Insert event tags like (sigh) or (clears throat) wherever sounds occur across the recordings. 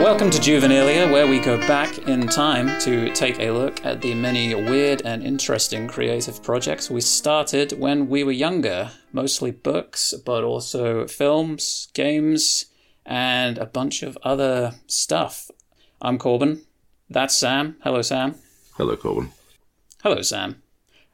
Welcome to Juvenilia, where we go back in time to take a look at the many weird and interesting creative projects we started when we were younger. Mostly books, but also films, games, and a bunch of other stuff. I'm Corbin. That's Sam. Hello, Sam. Hello, Corbin. Hello, Sam.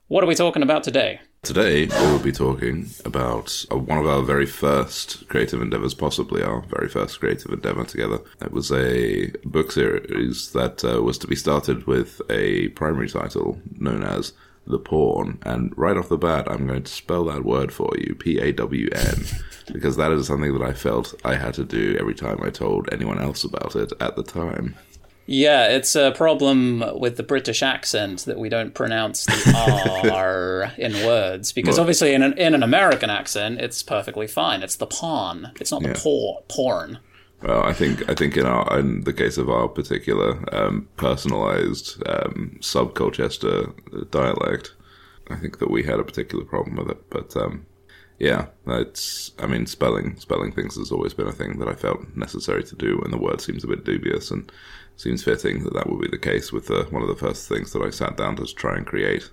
What are we talking about today? Today, we will be talking about one of our very first creative endeavors, possibly our very first creative endeavor together. It was a book series that uh, was to be started with a primary title known as The Pawn. And right off the bat, I'm going to spell that word for you P A W N, because that is something that I felt I had to do every time I told anyone else about it at the time. Yeah, it's a problem with the British accent that we don't pronounce the (laughs) R in words because Well- obviously in an in an American accent it's perfectly fine. It's the pawn. It's not the Yeah. por- porn. Well, I think I think in our in the case of our particular um, personalized um, sub Colchester dialect, I think that we had a particular problem with it. But um, yeah, it's I mean spelling spelling things has always been a thing that I felt necessary to do, and the word seems a bit dubious, and seems fitting that that would be the case with uh, one of the first things that I sat down to try and create.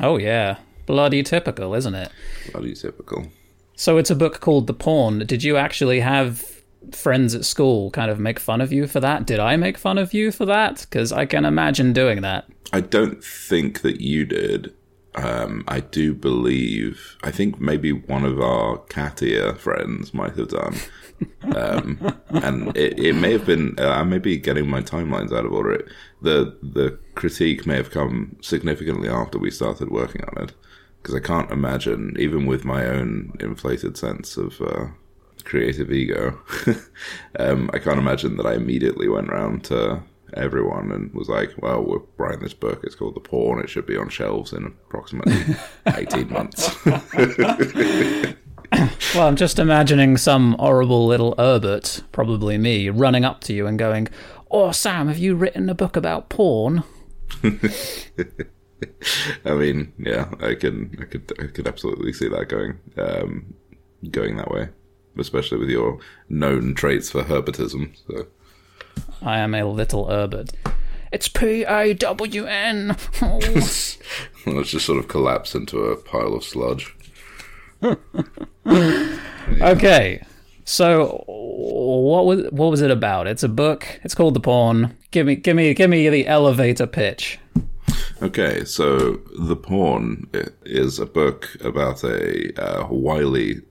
Oh yeah, bloody typical, isn't it? Bloody typical. So it's a book called The Pawn. Did you actually have friends at school kind of make fun of you for that? Did I make fun of you for that? Because I can imagine doing that. I don't think that you did. Um, I do believe. I think maybe one of our cattier friends might have done. Um, and it, it may have been. Uh, I may be getting my timelines out of order. The The critique may have come significantly after we started working on it, because I can't imagine, even with my own inflated sense of uh, creative ego, (laughs) um, I can't imagine that I immediately went round to everyone and was like, "Well, we're writing this book. It's called The Pawn. It should be on shelves in approximately (laughs) eighteen months." (laughs) (coughs) Well, I'm just imagining some horrible little Herbert, probably me, running up to you and going, Oh, Sam, have you written a book about porn? (laughs) I mean, yeah, I can, I could, I could absolutely see that going, um, going that way, especially with your known traits for herpetism. So. I am a little Herbert. It's P A W N. (laughs) (laughs) It's just sort of collapse into a pile of sludge. (laughs) Okay, so what was what was it about? It's a book. It's called The Pawn. Give me, give me, give me the elevator pitch. Okay, so The Pawn is a book about a uh, wily.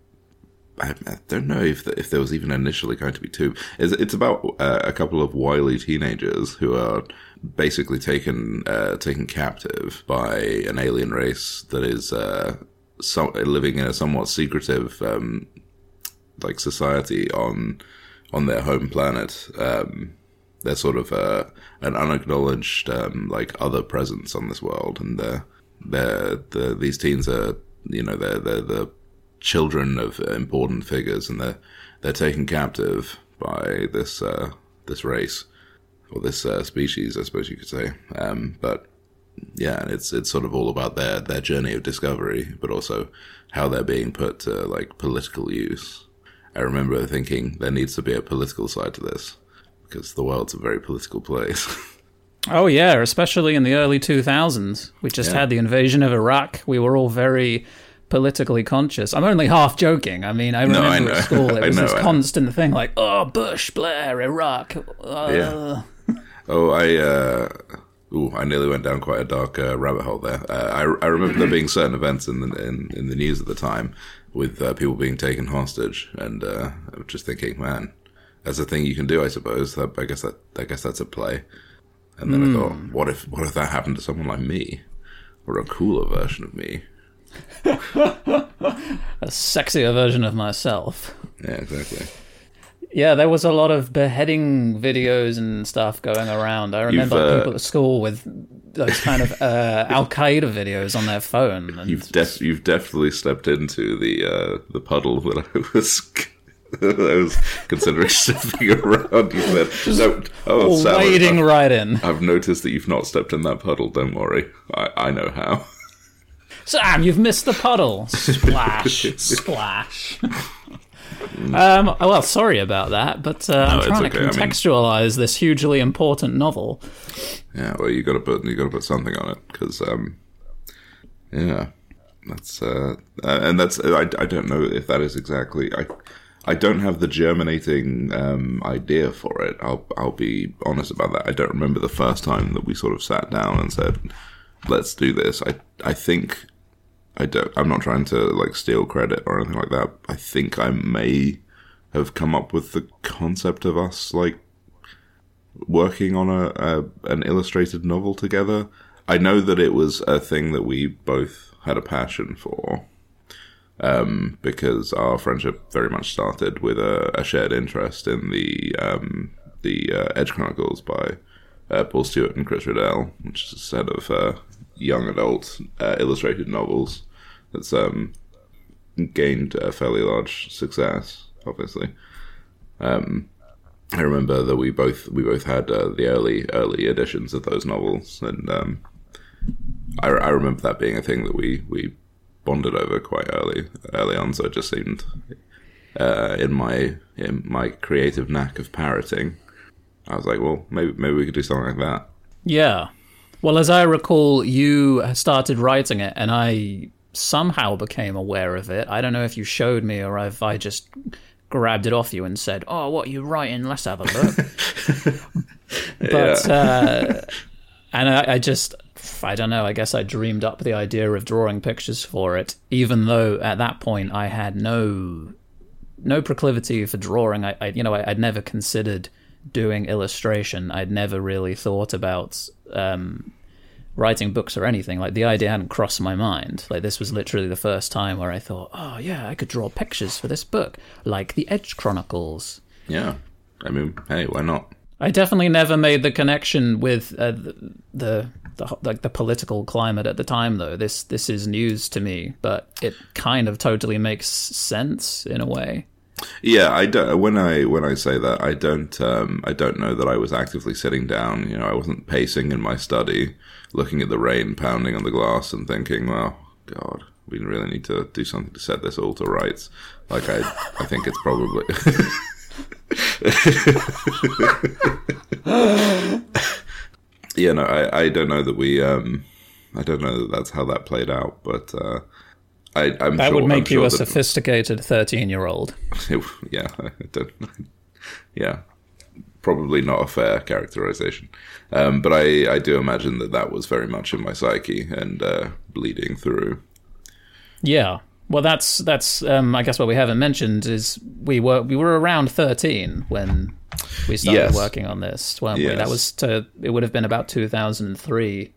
I don't know if if there was even initially going to be two. It's, it's about uh, a couple of wily teenagers who are basically taken uh, taken captive by an alien race that is uh, so, living in a somewhat secretive um, like society on on their home planet. Um, they're sort of uh, an unacknowledged um, like other presence on this world, and they're, they're, the these teens are you know they're they're the children of important figures, and they're they're taken captive by this uh, this race or this uh, species, I suppose you could say. Um, but yeah, it's it's sort of all about their their journey of discovery, but also how they're being put to like political use. I remember thinking there needs to be a political side to this because the world's a very political place. (laughs) Oh yeah, especially in the early 2000s. We just Yeah. had the invasion of Iraq. We were all very politically conscious. I'm only half joking. I mean, I No, remember I at school it (laughs) was know, this constant thing like, "Oh, Bush, Blair, Iraq." Uh, Yeah. oh, I uh, ooh, I nearly went down quite a dark uh, rabbit hole there. Uh, I I remember there being certain events in the in, in the news at the time with uh, people being taken hostage, and uh, I was just thinking, man, that's a thing you can do, I suppose. That, I guess that I guess that's a play. And then I thought, what if what if that happened to someone like me, or a cooler version of me? (laughs) a sexier version of myself. Yeah, exactly. Yeah, there was a lot of beheading videos and stuff going around. I remember uh, people at school with those kind of uh, (laughs) Al Qaeda videos on their phone. And You've def- you've definitely stepped into the uh, the puddle that I was (laughs) I was considering (laughs) stepping around. You said, no, "Oh, Sam, wading I've, right in. I've noticed that you've not stepped in that puddle. Don't worry, I, I know how." Sam, you've missed the puddle. Splash, splash. Um, well, sorry about that, but uh, I'm it's trying okay. to I mean- contextualize this hugely important novel. Yeah, well, you got to put you got to put something on it because, um, yeah, that's uh, and that's I, I don't know if that is exactly I I don't have the germinating um, idea for it. I'll I'll be honest about that. I don't remember the first time that we sort of sat down and said, "Let's do this." I I think I don't. I'm not trying to like steal credit or anything like that. I think I may have come up with the concept of us like working on a, a an illustrated novel together. I know that it was a thing that we both had a passion for, um, because our friendship very much started with a, a shared interest in the um, the uh, Edge Chronicles by uh, Paul Stewart and Chris Riddell, which is a set of uh, young adult uh, illustrated novels that's um, gained a fairly large success, obviously. Um, I remember that we both we both had uh, the early early editions of those novels, and um, I, I remember that being a thing that we we bonded over quite early early on. So it just seemed uh, in my in my creative knack of parroting, I was like, well, maybe maybe we could do something like that. Yeah. Well, as I recall, you started writing it, and I somehow became aware of it. I don't know if you showed me or if I just grabbed it off you and said, "Oh, what are you writing? Let's have a look." (laughs) (laughs) but uh, and I, I just I don't know. I guess I dreamed up the idea of drawing pictures for it, even though at that point I had no no proclivity for drawing. I, I you know I, I'd never considered doing illustration. I'd never really thought about um, writing books or anything. Like the idea hadn't crossed my mind. Like this was literally the first time where I thought, oh yeah, I could draw pictures for this book, like the Edge Chronicles. Yeah, I mean, hey, why not? I definitely never made the connection with uh, the, the the like the political climate at the time, though. This this is news to me, but it kind of totally makes sense in a way. Yeah, I don't. When I when I say that, I don't. Um, I don't know that I was actively sitting down. You know, I wasn't pacing in my study, looking at the rain pounding on the glass, and thinking, "Well, God, we really need to do something to set this all to rights." Like I, I think it's probably. (laughs) yeah, no, I, I don't know that we. Um, I don't know that that's how that played out, but uh, I, I'm That sure, would I'm make you a sophisticated thirteen-year-old. (laughs) yeah, (laughs) I don't, (laughs) yeah, probably not a fair characterization. Um, but I, I do imagine that that was very much in my psyche and uh, bleeding through. Yeah. Well, that's that's. Um, I guess what we haven't mentioned is we were we were around thirteen when we started Yes. working on this, weren't we? That was to. It would have been about two thousand and three,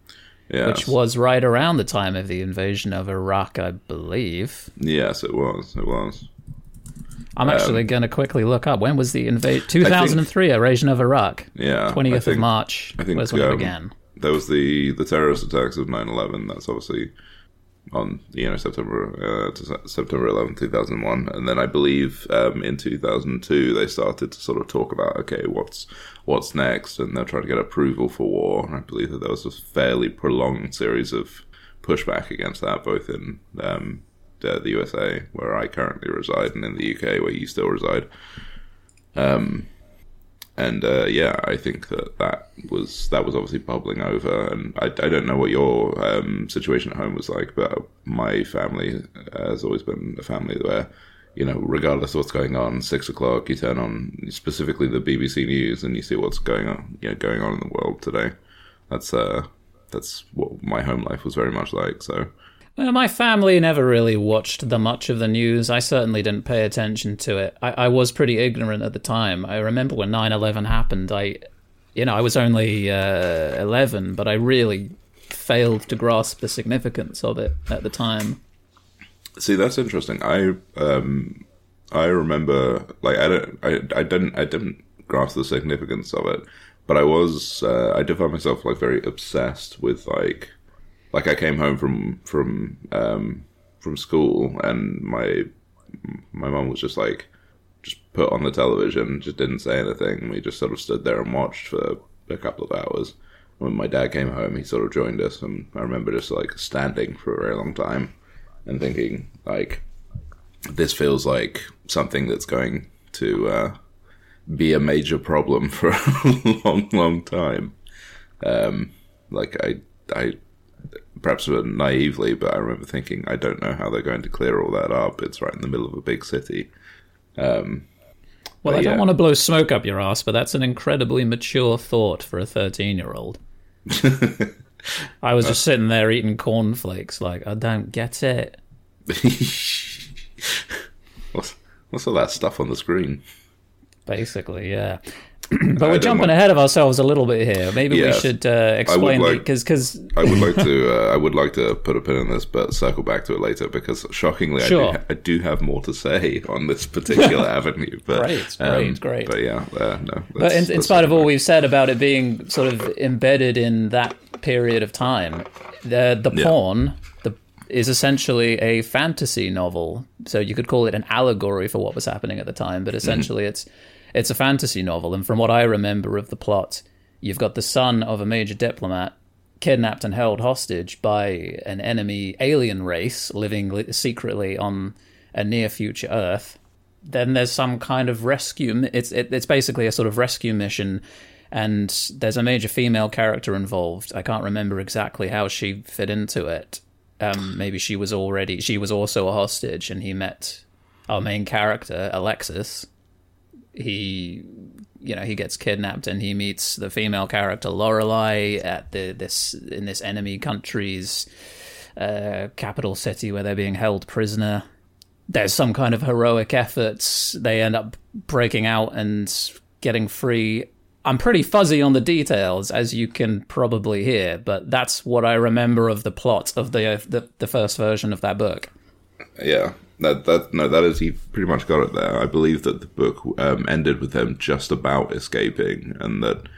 Yes. which was right around the time of the invasion of Iraq, I believe. yes, it was. It was. I'm actually Um, going to quickly look up when was the invasion. 2003, invasion of Iraq. Yeah, I 20th of March I think was when it um, began. There was the the terrorist attacks of 9/11. That's obviously on you know September uh, September 11, 2001, and then I believe um, in 2002 they started to sort of talk about okay, what's what's next, and they're trying to get approval for war. And I believe that there was a fairly prolonged series of pushback against that, both in um, the, the USA, where I currently reside, and in the UK, where you still reside. Um, and uh, yeah, I think that that was that was obviously bubbling over, and I, I don't know what your um, situation at home was like, but my family has always been a family where, you know, regardless of what's going on, six o'clock, you turn on specifically the BBC News and you see what's going on, you know, going on in the world today. That's uh, that's what my home life was very much like. So Well, my family never really watched the much of the news. I certainly didn't pay attention to it. I, I was pretty ignorant at the time. I remember when 9/11 happened. I, you know, I was only uh, 11, but I really failed to grasp the significance of it at the time. See, that's interesting. I um, I remember like I don't I, I didn't I didn't grasp the significance of it, but I was uh, I did find myself like very obsessed with like like I came home from from um, from school and my my mum was just like just put on the television, just didn't say anything. We just sort of stood there and watched for a couple of hours. When my dad came home, he sort of joined us, and I remember just like standing for a very long time and thinking like this feels like something that's going to uh, be a major problem (laughs) for a long, long time. Um, like I, I perhaps a naively, but I remember thinking, I don't know how they're going to clear all that up. It's right in the middle of a big city. Um, well, I don't want to blow smoke up your ass, but that's an incredibly mature thought for a 13 year old. (laughs) I was just sitting there eating cornflakes, like, I don't get it. (laughs) what's, what's all that stuff on the screen? Basically, yeah. (clears throat) but we're jumping ahead of ourselves a little bit here. Maybe we should uh, explain because because I would like to. (laughs) Uh, I would like to put a pin in this, but circle back to it later because shockingly, Sure. I, do, I do have more to say (laughs) on this particular (laughs) avenue. But, Great, um, great, great. But yeah, uh, no. But in, in spite of all we've said about it being sort of embedded in that period of time, the the Yeah. pawn the is essentially a fantasy novel. So you could call it an allegory for what was happening at the time, but essentially it's it's a fantasy novel. And from what I remember of the plot, you've got the son of a major diplomat kidnapped and held hostage by an enemy alien race living li- secretly on a near future Earth then there's some kind of rescue. It's it, it's basically a sort of rescue mission, and there's a major female character involved. I can't remember exactly how she fit into it. Um, maybe she was already she was also a hostage, and he met our main character Alexis. He, you know, he gets kidnapped, and he meets the female character Lorelei at the this in this enemy country's uh, capital city where they're being held prisoner there's some kind of heroic efforts. They end up breaking out and getting free. I'm pretty fuzzy on the details, as you can probably hear, but that's what I remember of the plot of the the, the first version of that book. Yeah, that that no, that is he pretty much got it there. I believe that the book um, ended with them just about escaping, and that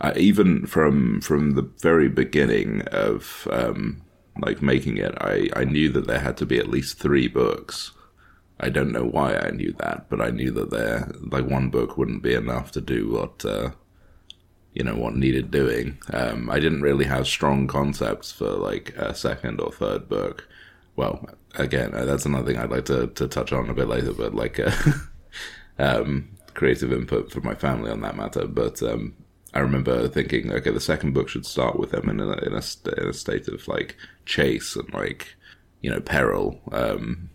uh, even from from the very beginning of um, like making it, I I knew that there had to be at least three books. I don't know why I knew that, but I knew that there like one book wouldn't be enough to do what. Uh, you know what needed doing. Um, I didn't really have strong concepts for like a second or third book. Well, again, uh, that's another thing I'd like to, to touch on a bit later, but like uh, (laughs) um, creative input from my family on that matter. But um, I remember thinking, okay, the second book should start with them in a in a, in a state of like chase and like you know peril. Um,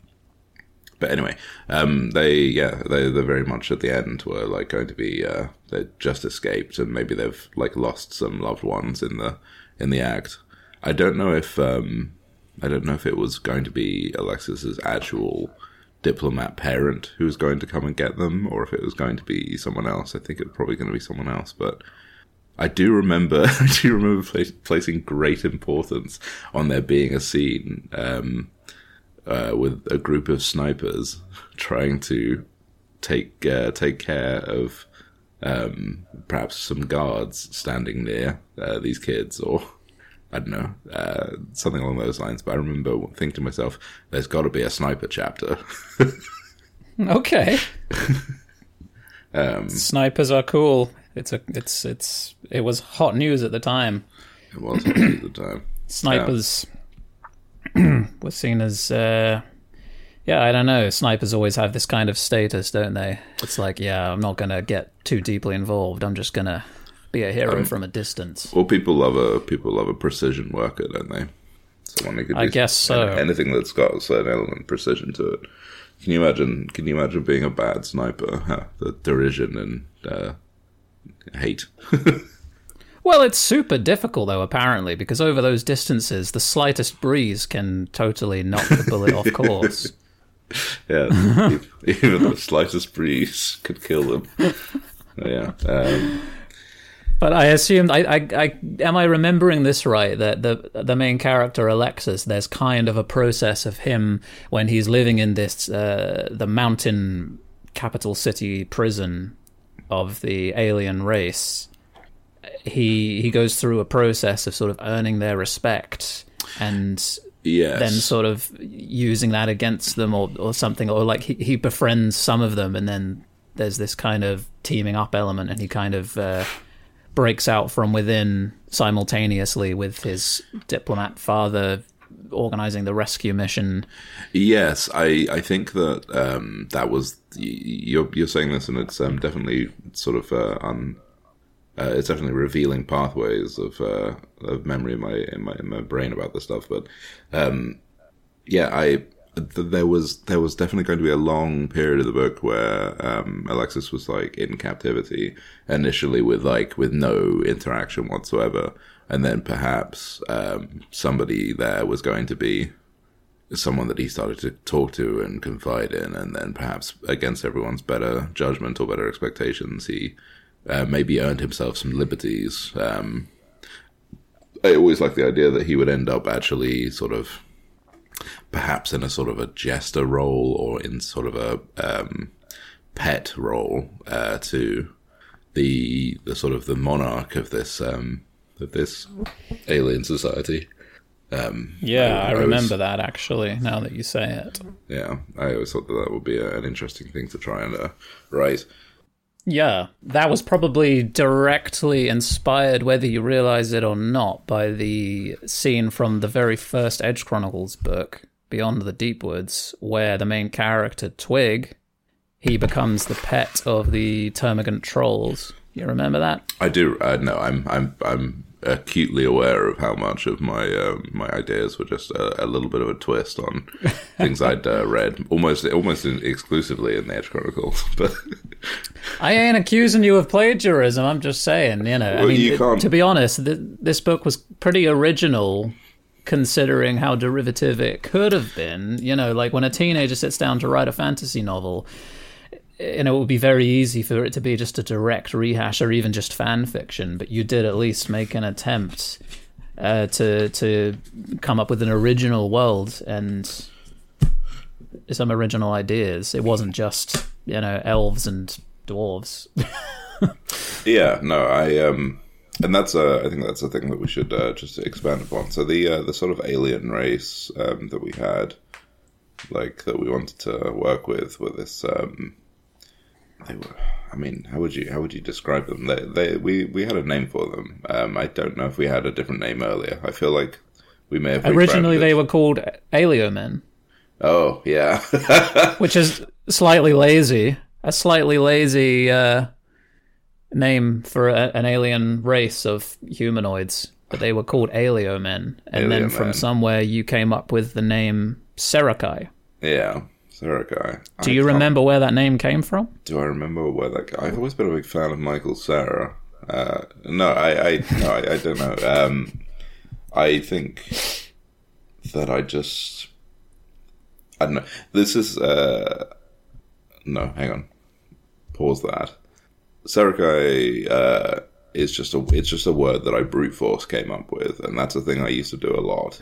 but anyway, um, they yeah they they're very much at the end were like going to be uh, they just escaped and maybe they've like lost some loved ones in the in the act. I don't know if um, I don't know if it was going to be Alexis's actual diplomat parent who was going to come and get them, or if it was going to be someone else. I think it was probably going to be someone else, but I do remember (laughs) I do remember pla- placing great importance on there being a scene. Um, uh, with a group of snipers (laughs) trying to take uh, take care of um, perhaps some guards standing near uh, these kids, or I don't know, uh, something along those lines. But I remember thinking to myself, "There's got to be a sniper chapter." (laughs) Okay, um, snipers are cool. It's a it's it's it was hot news at the time. it was at the time. (clears throat) Snipers were seen as uh, yeah, I don't know. Snipers always have this kind of status, don't they? It's like, yeah, I'm not gonna get too deeply involved. I'm just gonna be a hero Um, from a distance. Well, people love a people love a precision worker, don't they? Someone who can I do guess so. Anything that's got a certain element of precision to it. Can you imagine? Can you imagine being a bad sniper? Huh, the derision and uh, hate. (laughs) Well, it's super difficult though, apparently, because over those distances, the slightest breeze can totally knock the bullet off (laughs) course. yeah, even- (laughs) even the slightest breeze could kill them. yeah. Um, But I assumed, I, I, I, am I remembering this right? That the the main character Alexis, there's kind of a process of him when he's living in this uh, the mountain capital city prison of the alien race. He he goes through a process of sort of earning their respect and yes. then sort of using that against them or, or something or like he, he befriends some of them and then there's this kind of teaming up element and he kind of uh, breaks out from within simultaneously with his diplomat father organizing the rescue mission. Yes, I, I think that um, that was you're you're saying this, and it's um, definitely sort of uh, un, uh, it's definitely revealing pathways of uh, of memory in my in my in my brain about this stuff. But um, yeah, I there was there was definitely going to be a long period of the book where um, Alexis was like in captivity initially with like with no interaction whatsoever, and then perhaps um, somebody there was going to be someone that he started to talk to and confide in, and then perhaps against everyone's better judgment or better expectations, he uh, maybe earned himself some liberties. Um, I always like the idea that he would end up actually sort of perhaps in a sort of a jester role or in sort of a um, pet role uh, to the the sort of the monarch of this um, of this alien society. Um, yeah, I, I, I remember was, that actually. Now that you say it, yeah, I always thought that that would be a, an interesting thing to try and uh, write. Yeah, that was probably directly inspired, whether you realize it or not, by the scene from the very first Edge Chronicles book, Beyond the Deep Woods, where the main character, Twig, he becomes the pet of the Termagant trolls. You remember that? I do. Uh, no, I'm, I'm, I'm acutely aware of how much of my um, my ideas were just a, a, little bit of a twist on (laughs) things I'd uh, read, almost almost exclusively in the Edge Chronicles. (laughs) But I ain't accusing you of plagiarism. I'm just saying, you know. Well, I mean, it, to be honest, th- this book was pretty original. Considering how derivative it could have been, you know, like when a teenager sits down to write a fantasy novel, and it would be very easy for it to be just a direct rehash or even just fan fiction, but you did at least make an attempt uh, to to come up with an original world and some original ideas. It wasn't just you know elves and dwarves. (laughs) yeah, no, I um, and that's uh, I think that's a thing that we should uh, just expand upon. So the uh, the sort of alien race um, that we had, like that we wanted to work with, with this um they were. I mean, how would you how would you describe them? They, they we we had a name for them. Um, I don't know if we had a different name earlier. I feel like we may have originally they were called Aleomen. Oh yeah, (laughs) which is slightly lazy. A slightly lazy uh, name for a, an alien race of humanoids, but they were called Aleomen. And then from somewhere you came up with the name Serakai. Yeah. Serakai. Do you remember where that name came from? Do I remember where that? Guy, I've always been a big fan of Michael Cera. Uh, no, I, I, no, I, I don't know. Um, I think that I just, I don't know. This is, uh, no, hang on. Pause that. Serakai, uh, is just a, it's just a word that I brute force came up with, and that's a thing I used to do a lot.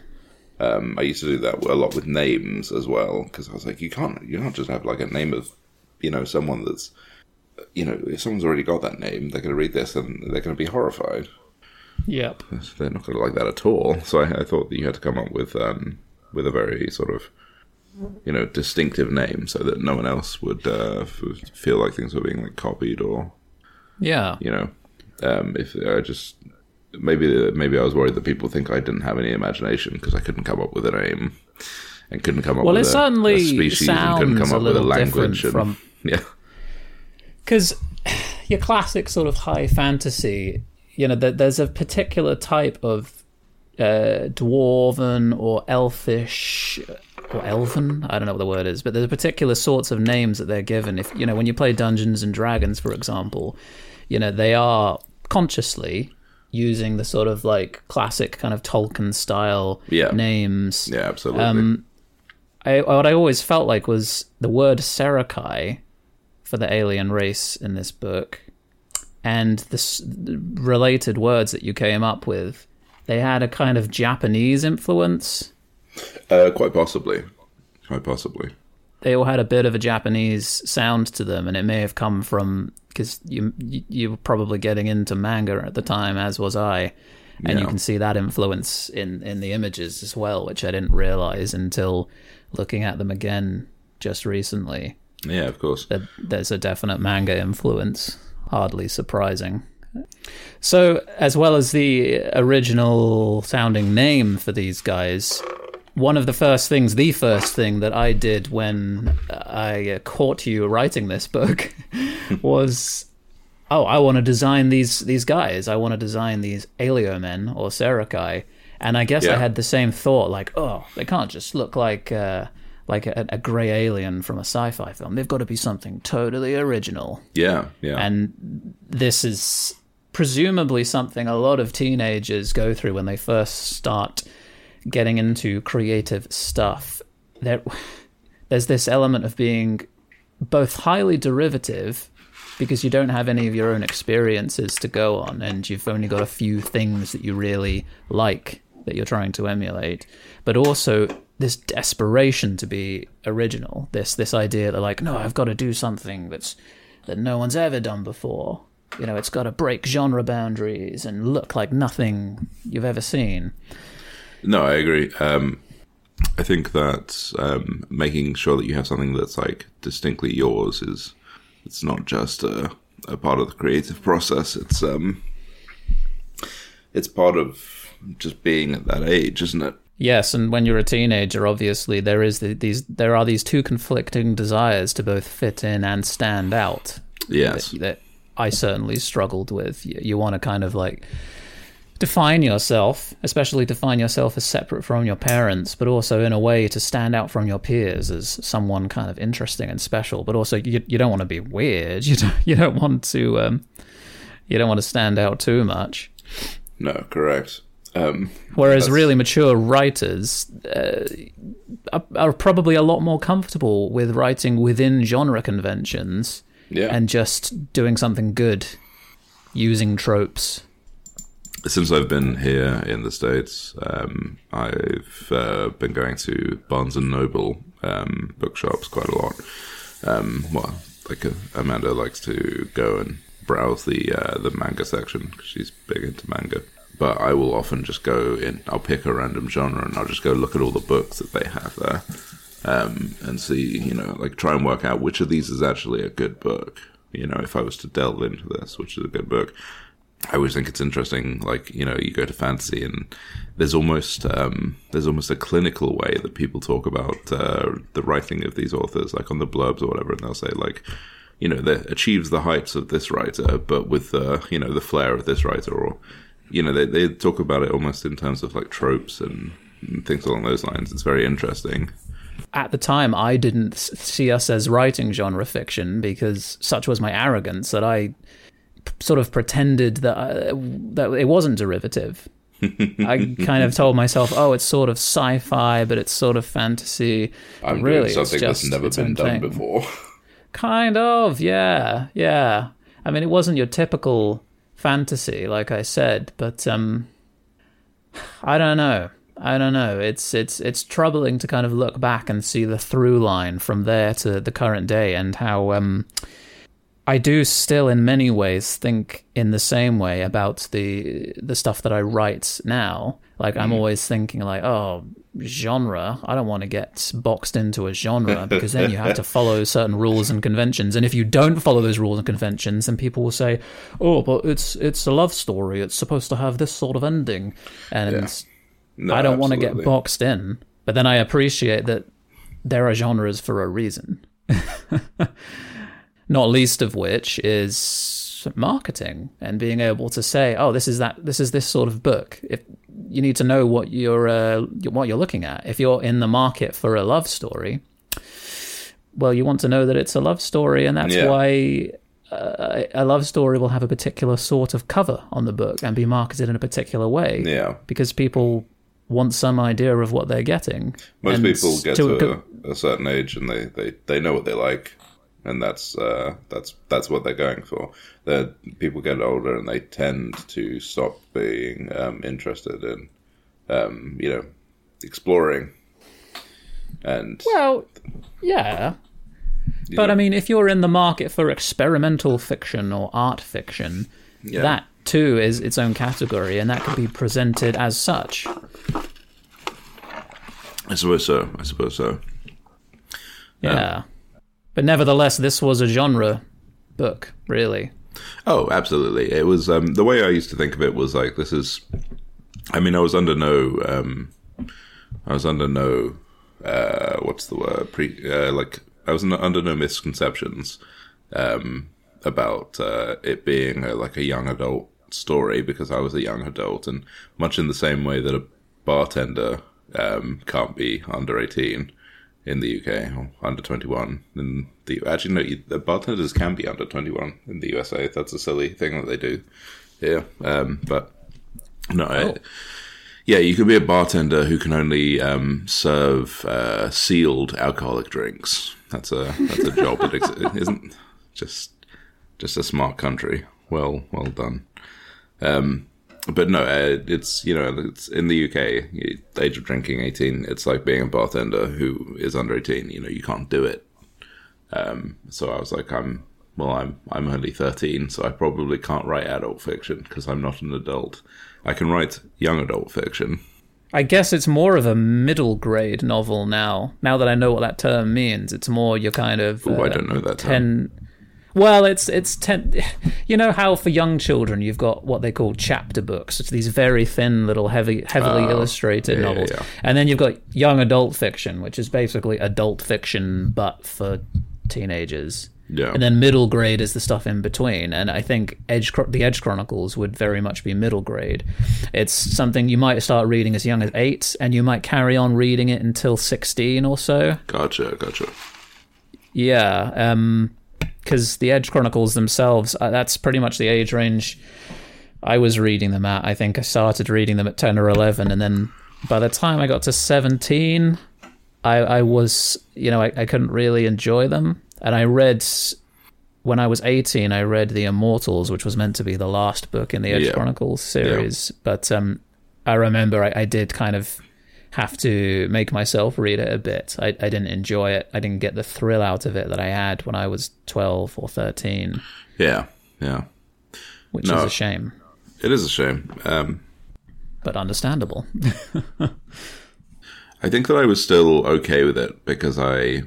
Um, I used to do that a lot with names as well because I was like, you can't, you can't just have like a name of, you know, someone that's, you know, if someone's already got that name, they're going to read this and they're going to be horrified. Yep, they're not going to like that at all. So I, I, thought that you had to come up with um, with a very sort of, you know, distinctive name so that no one else would uh, feel like things were being like copied or, yeah, you know, um, if I just maybe maybe I was worried that people think I didn't have any imagination because I couldn't come up with a name and couldn't come up well, with it a, certainly a species and couldn't come up with a language. And, from, (laughs) yeah, because your classic sort of high fantasy, you know, there's a particular type of uh, dwarven or elfish or elven. I don't know what the word is, but there's particular sorts of names that they're given. If you know, when you play Dungeons and Dragons, for example, you know they are consciously using the sort of like classic kind of Tolkien style yeah. names. Yeah, absolutely. Um, I, what I always felt like was the word Serakai for the alien race in this book and the, the related words that you came up with, they had a kind of Japanese influence. Uh, quite possibly. Quite possibly. They all had a bit of a Japanese sound to them, and it may have come from because you you were probably getting into manga at the time, as was I, and yeah. you can see that influence in in the images as well, which I didn't realize until looking at them again just recently. Yeah, of course. There's a definite manga influence. Hardly surprising. So, as well as the original sounding name for these guys, one of the first things, the first thing that I did when I uh, caught you writing this book (laughs) was, oh, I want to design these these guys. I want to design these Aliomen or Serakai. And I guess I had the same thought, like, oh, they can't just look like uh, like a, a grey alien from a sci-fi film. They've got to be something totally original. Yeah, yeah. And this is presumably something a lot of teenagers go through when they first start getting into creative stuff. There, (laughs) there's this element of being both highly derivative because you don't have any of your own experiences to go on and you've only got a few things that you really like that you're trying to emulate but also this desperation to be original this this idea that like no I've got to do something that's that no one's ever done before you know it's got to break genre boundaries and look like nothing you've ever seen No, I agree. Um, I think that um, making sure that you have something that's like distinctly yours is it's not just a, a part of the creative process. It's um, it's part of just being at that age, isn't it? Yes, and when you're a teenager, obviously there is the, these there are these two conflicting desires to both fit in and stand out. Yes. That, that I certainly struggled with. You, you want to kind of like define yourself, especially define yourself as separate from your parents, but also in a way to stand out from your peers as someone kind of interesting and special. But also, you you don't want to be weird. (laughs) You don't you don't want to um, you don't want to stand out too much. No, correct. Um, Whereas That's- really mature writers uh, are, are probably a lot more comfortable with writing within genre conventions yeah. and just doing something good using tropes. Since I've been here in the States, um, I've uh, been going to Barnes and Noble um, bookshops quite a lot. Um, well, like uh, Amanda likes to go and browse the uh, the manga section because she's big into manga. But I will often just go in. I'll pick a random genre and I'll just go look at all the books that they have there, um, and see, you know, like try and work out which of these is actually a good book. You know, if I was to delve into this, which is a good book. I always think it's interesting. Like you know, you go to fantasy, and there's almost um, there's almost a clinical way that people talk about uh, the writing of these authors, like on the blurbs or whatever, and they'll say like, you know, that achieves the heights of this writer, but with the you know the flair of this writer, or you know, they they talk about it almost in terms of like tropes and, and things along those lines. It's very interesting. At the time, I didn't see us as writing genre fiction because such was my arrogance that I p- sort of pretended that I, that it wasn't derivative. I (laughs) kind of told myself, "Oh, it's sort of sci-fi, but it's sort of fantasy." I'm really, doing something it's that's never been done thing. before. (laughs) Kind of, yeah, yeah. I mean, it wasn't your typical fantasy, like I said, but um, I don't know. I don't know. It's it's it's troubling to kind of look back and see the through line from there to the current day, and how um, I do still, in many ways, think in the same way about the the stuff that I write now. Like I'm mm. always thinking, like, oh, genre. I don't want to get boxed into a genre (laughs) because then you have to follow certain rules and conventions. And if you don't follow those rules and conventions, then people will say, oh, but it's it's a love story. It's supposed to have this sort of ending, and Yeah. No, I don't want to get boxed in. But then I appreciate that there are genres for a reason. (laughs) Not least of which is marketing and being able to say, "Oh, this is that. This is this sort of book." If you need to know what you're uh, what you're looking at, if you're in the market for a love story, well, you want to know that it's a love story, and that's Yeah. why uh, a love story will have a particular sort of cover on the book and be marketed in a particular way Yeah. because people want some idea of what they're getting. Most people get to, to- a, a certain age and they, they, they know what they like, and that's uh, that's that's what they're going for. The people get older and they tend to stop being um, interested in, um, you know, exploring. And Well, yeah. But know, I mean, if you're in the market for experimental fiction or art fiction, Yeah. that too is its own category, and that can be presented as such. I suppose so. I suppose so. Yeah. But nevertheless, this was a genre book, really. Oh, absolutely. It was um, the way I used to think of it was like this is. I mean, I was under no um, I was under no uh, what's the word pre uh, like I was under no misconceptions um, about uh, it being a, like a young adult story because I was a young adult, and much in the same way that a bartender um, can't be under eighteen in the UK or under twenty one. In the actually no, the bartenders can be under twenty one in the USA. That's a silly thing that they do. Yeah, um, but no. Oh. Yeah, you could be a bartender who can only um, serve uh, sealed alcoholic drinks. That's a that's a job that ex- isn't just just a smart country. Well, well done. Um, but no, uh, it's you know it's in the UK, age of drinking eighteen. It's like being a bartender who is under eighteen. You know, you can't do it. Um, so I was like, I'm well, I'm I'm only thirteen, so I probably can't write adult fiction because I'm not an adult. I can write young adult fiction. I guess it's more of a middle grade novel now. Now that I know what that term means, it's more your kind of Ooh, I uh, don't know that term. Well, it's it's ten. (sighs) You know how for young children you've got what they call chapter books. It's these very thin little heavy, heavily Oh, illustrated yeah, novels, yeah. and then you've got young adult fiction, which is basically adult fiction but for teenagers. Yeah. And then middle grade is the stuff in between, and I think Edge the Edge Chronicles would very much be middle grade. It's something you might start reading as young as eight, and you might carry on reading it until sixteen or so. Gotcha, gotcha. Yeah, um, because the Edge Chronicles themselves, uh, that's pretty much the age range I was reading them at. I think I started reading them at 10 or 11, and then by the time I got to 17, I, I was, you know, I, I couldn't really enjoy them. And I read, when I was 18, I read The Immortals, which was meant to be the last book in the Edge Yeah. Chronicles series. But um, I remember I, I did kind of have to make myself read it a bit. I, I didn't enjoy it. I didn't get the thrill out of it that I had when I was 12 or 13, Yeah, yeah. which No. is a shame, It is a shame. Um, but understandable. (laughs) I think that I was still okay with it because I,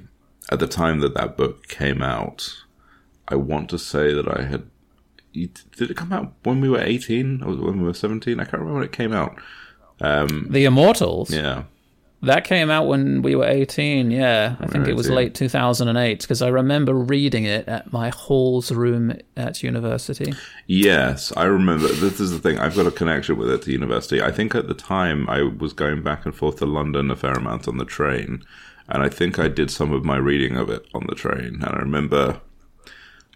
at the time that that book came out, I want to say that I had. Did it come out when we were 18 or when we were 17? I can't remember when it came out. The Immortals, Yeah. that came out when we were 18, yeah. I think it was late 2008, because I remember reading it at my hall's room at university. Yes, I remember. This is the thing. I've got a connection with it to university. I think at the time I was going back and forth to London a fair amount on the train, and I think I did some of my reading of it on the train. And I remember,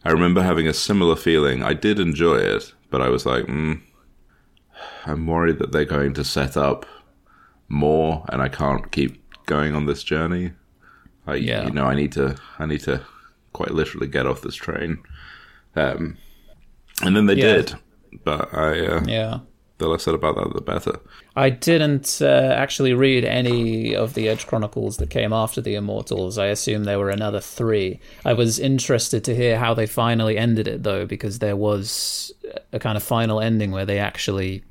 I remember having a similar feeling. I did enjoy it, but I was like, mm, I'm worried that they're going to set up more, and I can't keep going on this journey. I, Yeah. you know, I need to, I need to quite literally get off this train. Um, and then they Yeah. did, but I, uh, Yeah. The less said about that, the better. I didn't uh, actually read any of the Edge Chronicles that came after the Immortals. I assume there were another three. I was interested to hear how they finally ended it, though, because there was a kind of final ending where they actually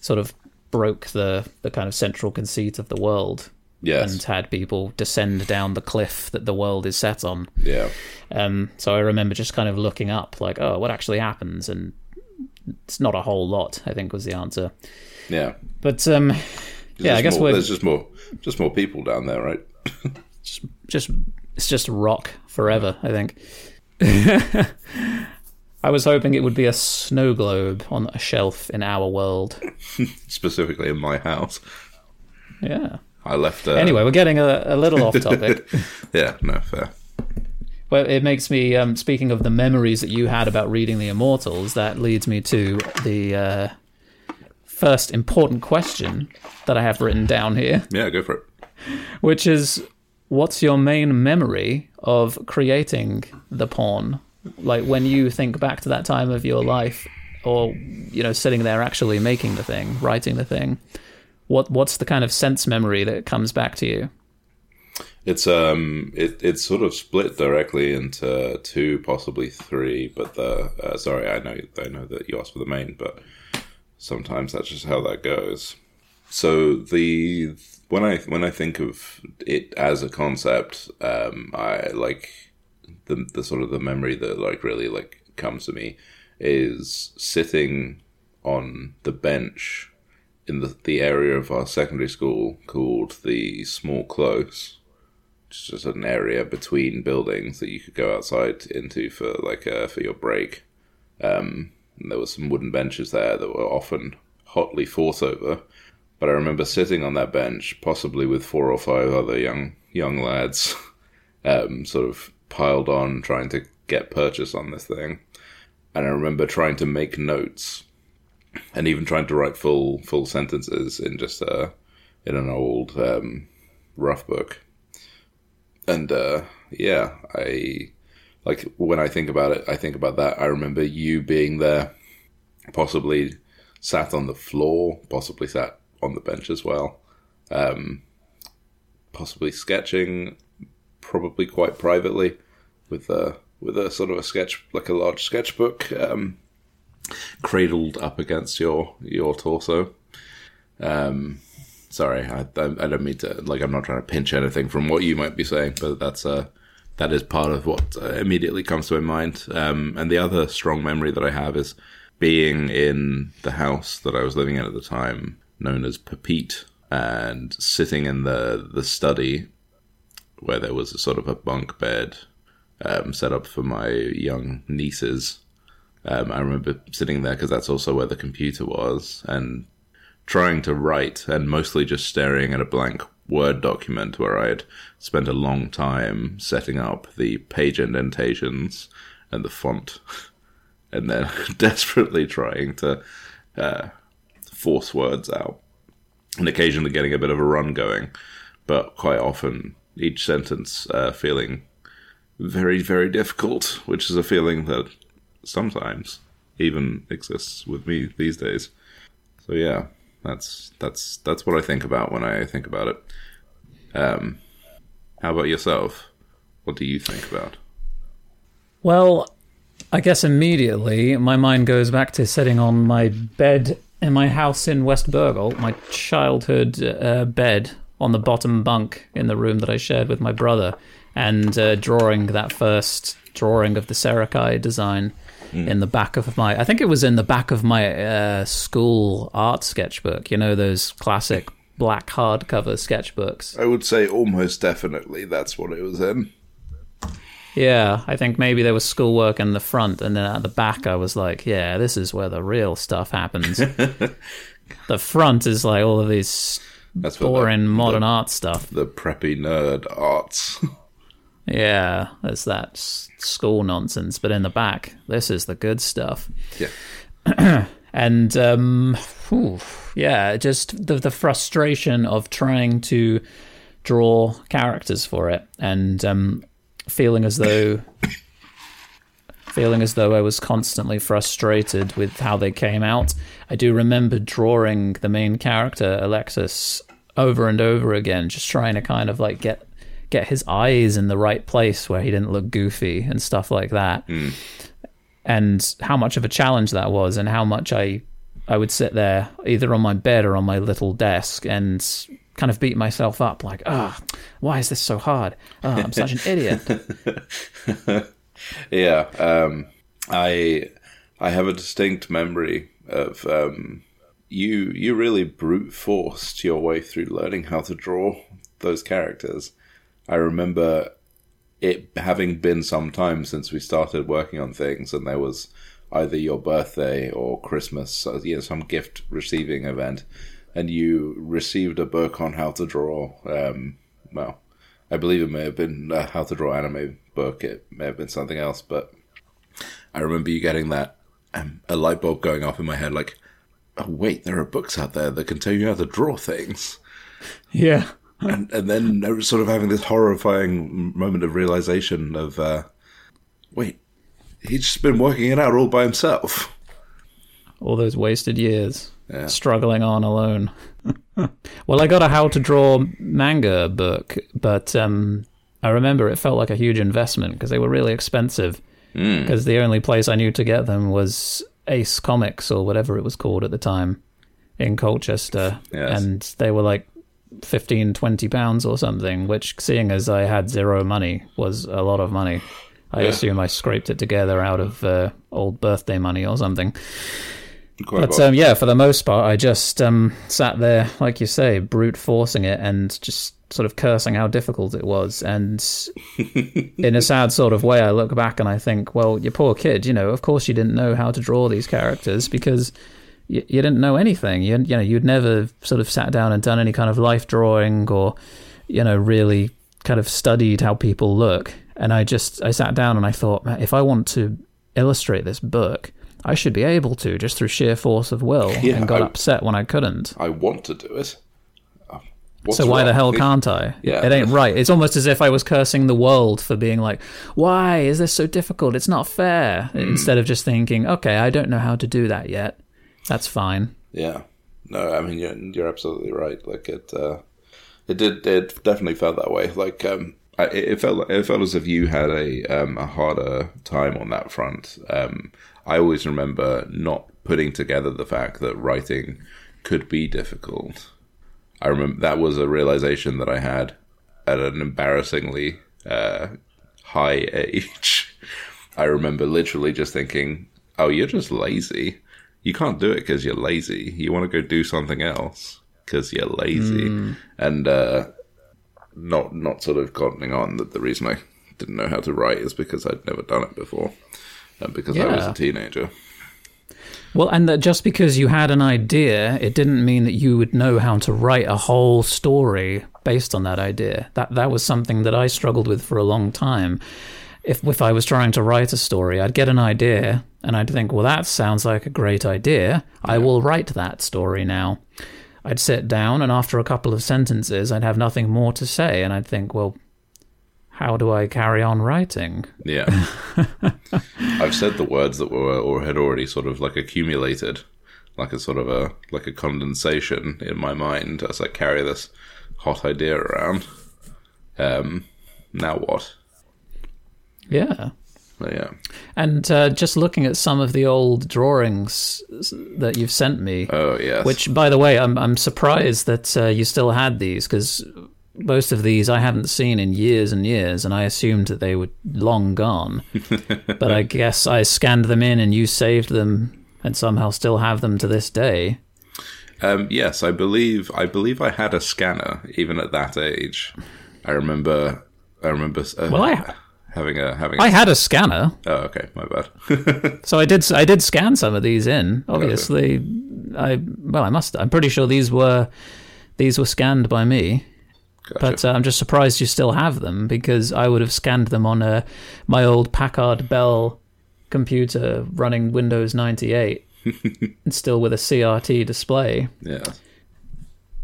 sort of broke the, the kind of central conceit of the world Yes. and had people descend down the cliff that the world is set on. yeah. Um, so I remember just kind of looking up, like, oh, what actually happens? And it's not a whole lot, I think was the answer. Yeah. But um, yeah, I guess more, we're there's just more, just more people down there, right? just it's just rock forever. I think. (laughs) I was hoping it would be a snow globe on a shelf in our world. (laughs) Specifically in my house. Yeah. I left. Uh, Anyway, we're getting a, a little off topic. (laughs) Yeah. No fair. Well, it makes me. Um, speaking of the memories that you had about reading the Immortals, that leads me to the uh, first important question that I have written down here. Yeah. Go for it. which is what's your main memory of creating the pawn like when you think back to that time of your life or you know sitting there actually making the thing writing the thing what what's the kind of sense memory that comes back to you It's um, it it's sort of split directly into two, possibly three. But the uh, sorry, I know I know that you asked for the main, but sometimes that's just how that goes. So the when I when I think of it as a concept, um, I like the the sort of the memory that like really like comes to me is sitting on the bench in the the area of our secondary school called the Small Close. It's just an area between buildings that you could go outside into for like uh, for your break. Um, there were some wooden benches there that were often hotly fought over. But I remember sitting on that bench, possibly with four or five other young young lads, (laughs) um, sort of piled on, trying to get purchase on this thing. And I remember trying to make notes, and even trying to write full full sentences in just uh, in an old um, rough book. And uh, yeah, I like when I think about it, I think about that. I remember you being there, possibly sat on the floor, possibly sat on the bench as well, um, possibly sketching, probably quite privately, with a with a sort of a sketch like a large sketchbook, um, cradled up against your your torso. Um, sorry, I, I don't mean to like I'm not trying to pinch anything from what you might be saying, but that's uh that is part of what uh, immediately comes to my mind. Um, and the other strong memory that I have is being in the house that I was living in at the time, known as Pepite, and sitting in the the study where there was a sort of a bunk bed um, set up for my young nieces. Um, I remember sitting there because that's also where the computer was, and trying to write, and mostly just staring at a blank Word document where I had spent a long time setting up the page indentations and the font, (laughs) and then (laughs) desperately trying to uh, force words out, and occasionally getting a bit of a run going, but quite often each sentence uh, feeling very, very difficult, which is a feeling that sometimes even exists with me these days. So yeah, that's that's that's what I think about when I think about it. Um, how about yourself? What do you think about? Well, I guess immediately my mind goes back to sitting on my bed in my house in West Bergholt, my childhood uh, bed on the bottom bunk in the room that I shared with my brother, and uh, drawing that first drawing of the Serakai design mm. in the back of my. I think it was in the back of my uh, school art sketchbook. You know those classic (laughs) black hardcover sketchbooks. I would say almost definitely that's what it was in. Yeah, I think maybe there was schoolwork in the front, and then at the back, I was like, "Yeah, this is where the real stuff happens." (laughs) the front is like all of these That's boring the, modern the, art stuff. The preppy nerd arts. (laughs) yeah, there's that school nonsense, but in the back, this is the good stuff. Yeah. (clears throat) and um, whew, yeah, just the the frustration of trying to draw characters for it, and um, feeling as though (coughs) feeling as though I was constantly frustrated with how they came out. I do remember drawing the main character Alexis over and over again, just trying to kind of like get get his eyes in the right place where he didn't look goofy and stuff like that. Mm. And how much of a challenge that was, and how much I I would sit there either on my bed or on my little desk and kind of beat myself up like, ah, oh, why is this so hard? Oh, I'm such an (laughs) idiot. (laughs) yeah, um, I I have a distinct memory of um, you. You really brute forced your way through learning how to draw those characters. I remember it having been some time since we started working on things, and there was either your birthday or Christmas, you know, some gift receiving event and you received a book on how to draw. Um, well, I believe it may have been a how to draw anime book. It may have been something else, but I remember you getting that um, a light bulb going off in my head, like, oh wait, there are books out there that can tell you how to draw things. Yeah. And and then sort of having this horrifying moment of realization of, uh, wait, he's just been working it out all by himself. All those wasted years yeah. struggling on alone. (laughs) well, I got a how to draw manga book, but um, I remember it felt like a huge investment because they were really expensive. Because mm. the only place I knew to get them was Ace Comics or whatever it was called at the time in Colchester, yes. and they were like 15, 20 pounds or something. Which, seeing as I had zero money, was a lot of money. I yeah. assume I scraped it together out of uh, old birthday money or something. Quite But um, yeah, for the most part, I just um, sat there, like you say, brute forcing it and just sort of cursing how difficult it was. And (laughs) in a sad sort of way, I look back and I think, well, you poor kid, you know, of course you didn't know how to draw these characters because you, you didn't know anything. You, you know, you'd never sort of sat down and done any kind of life drawing or, you know, really kind of studied how people look. And I just, I sat down and I thought, if I want to illustrate this book, I should be able to just through sheer force of will (laughs) Yeah, and got I- upset when I couldn't. I want to do it. Uh, What's so why the hell can't I? Yeah. It ain't right. It's almost as if I was cursing the world for being like, why is this so difficult? It's not fair. Hmm. Instead of just thinking, okay, I don't know how to do that yet. That's fine. Yeah. No, I mean you're you're absolutely right. Like it, uh, it did. It definitely felt that way. Like um, I, it felt it felt as if you had a um a harder time on that front. Um, I always remember not putting together the fact that writing could be difficult. I remember that was a realization that I had at an embarrassingly uh, high (laughs) age. I remember literally just thinking, "Oh, you're just lazy. You can't do it because you're lazy. You want to go do something else because you're lazy." And uh, not not sort of cottoning on that the reason I didn't know how to write is because I'd never done it before, and because I was a teenager. Well, and that just because you had an idea, it didn't mean that you would know how to write a whole story based on that idea. That that was something that I struggled with for a long time. If if I was trying to write a story, I'd get an idea and I'd think, "Well, that sounds like a great idea. I will write that story now." I'd sit down and after a couple of sentences, I'd have nothing more to say and I'd think, "Well, how do I carry on writing?" Yeah. (laughs) I've said the words that were or had already sort of like accumulated, like a sort of a like a condensation in my mind as I carry this hot idea around. Um, now what? Yeah. But yeah. And uh, just looking at some of the old drawings that you've sent me, Oh yes. which, by the way, I'm I'm surprised that uh, you still had these because most of these I haven't seen in years and years, and I assumed that they were long gone. (laughs) but I guess I scanned them in, and you saved them, and somehow still have them to this day. Um, yes, I believe I believe I had a scanner even at that age. I remember. I remember. Uh, Well, I- having a having. I a, had a scanner, oh, okay, my bad. (laughs) so I did I did scan some of these in. Obviously, I well I must. I'm pretty sure these were these were scanned by me. Gotcha. But uh, I'm just surprised you still have them because I would have scanned them on a, my old Packard Bell computer running Windows 98 (laughs) and still with a CRT display. yeah.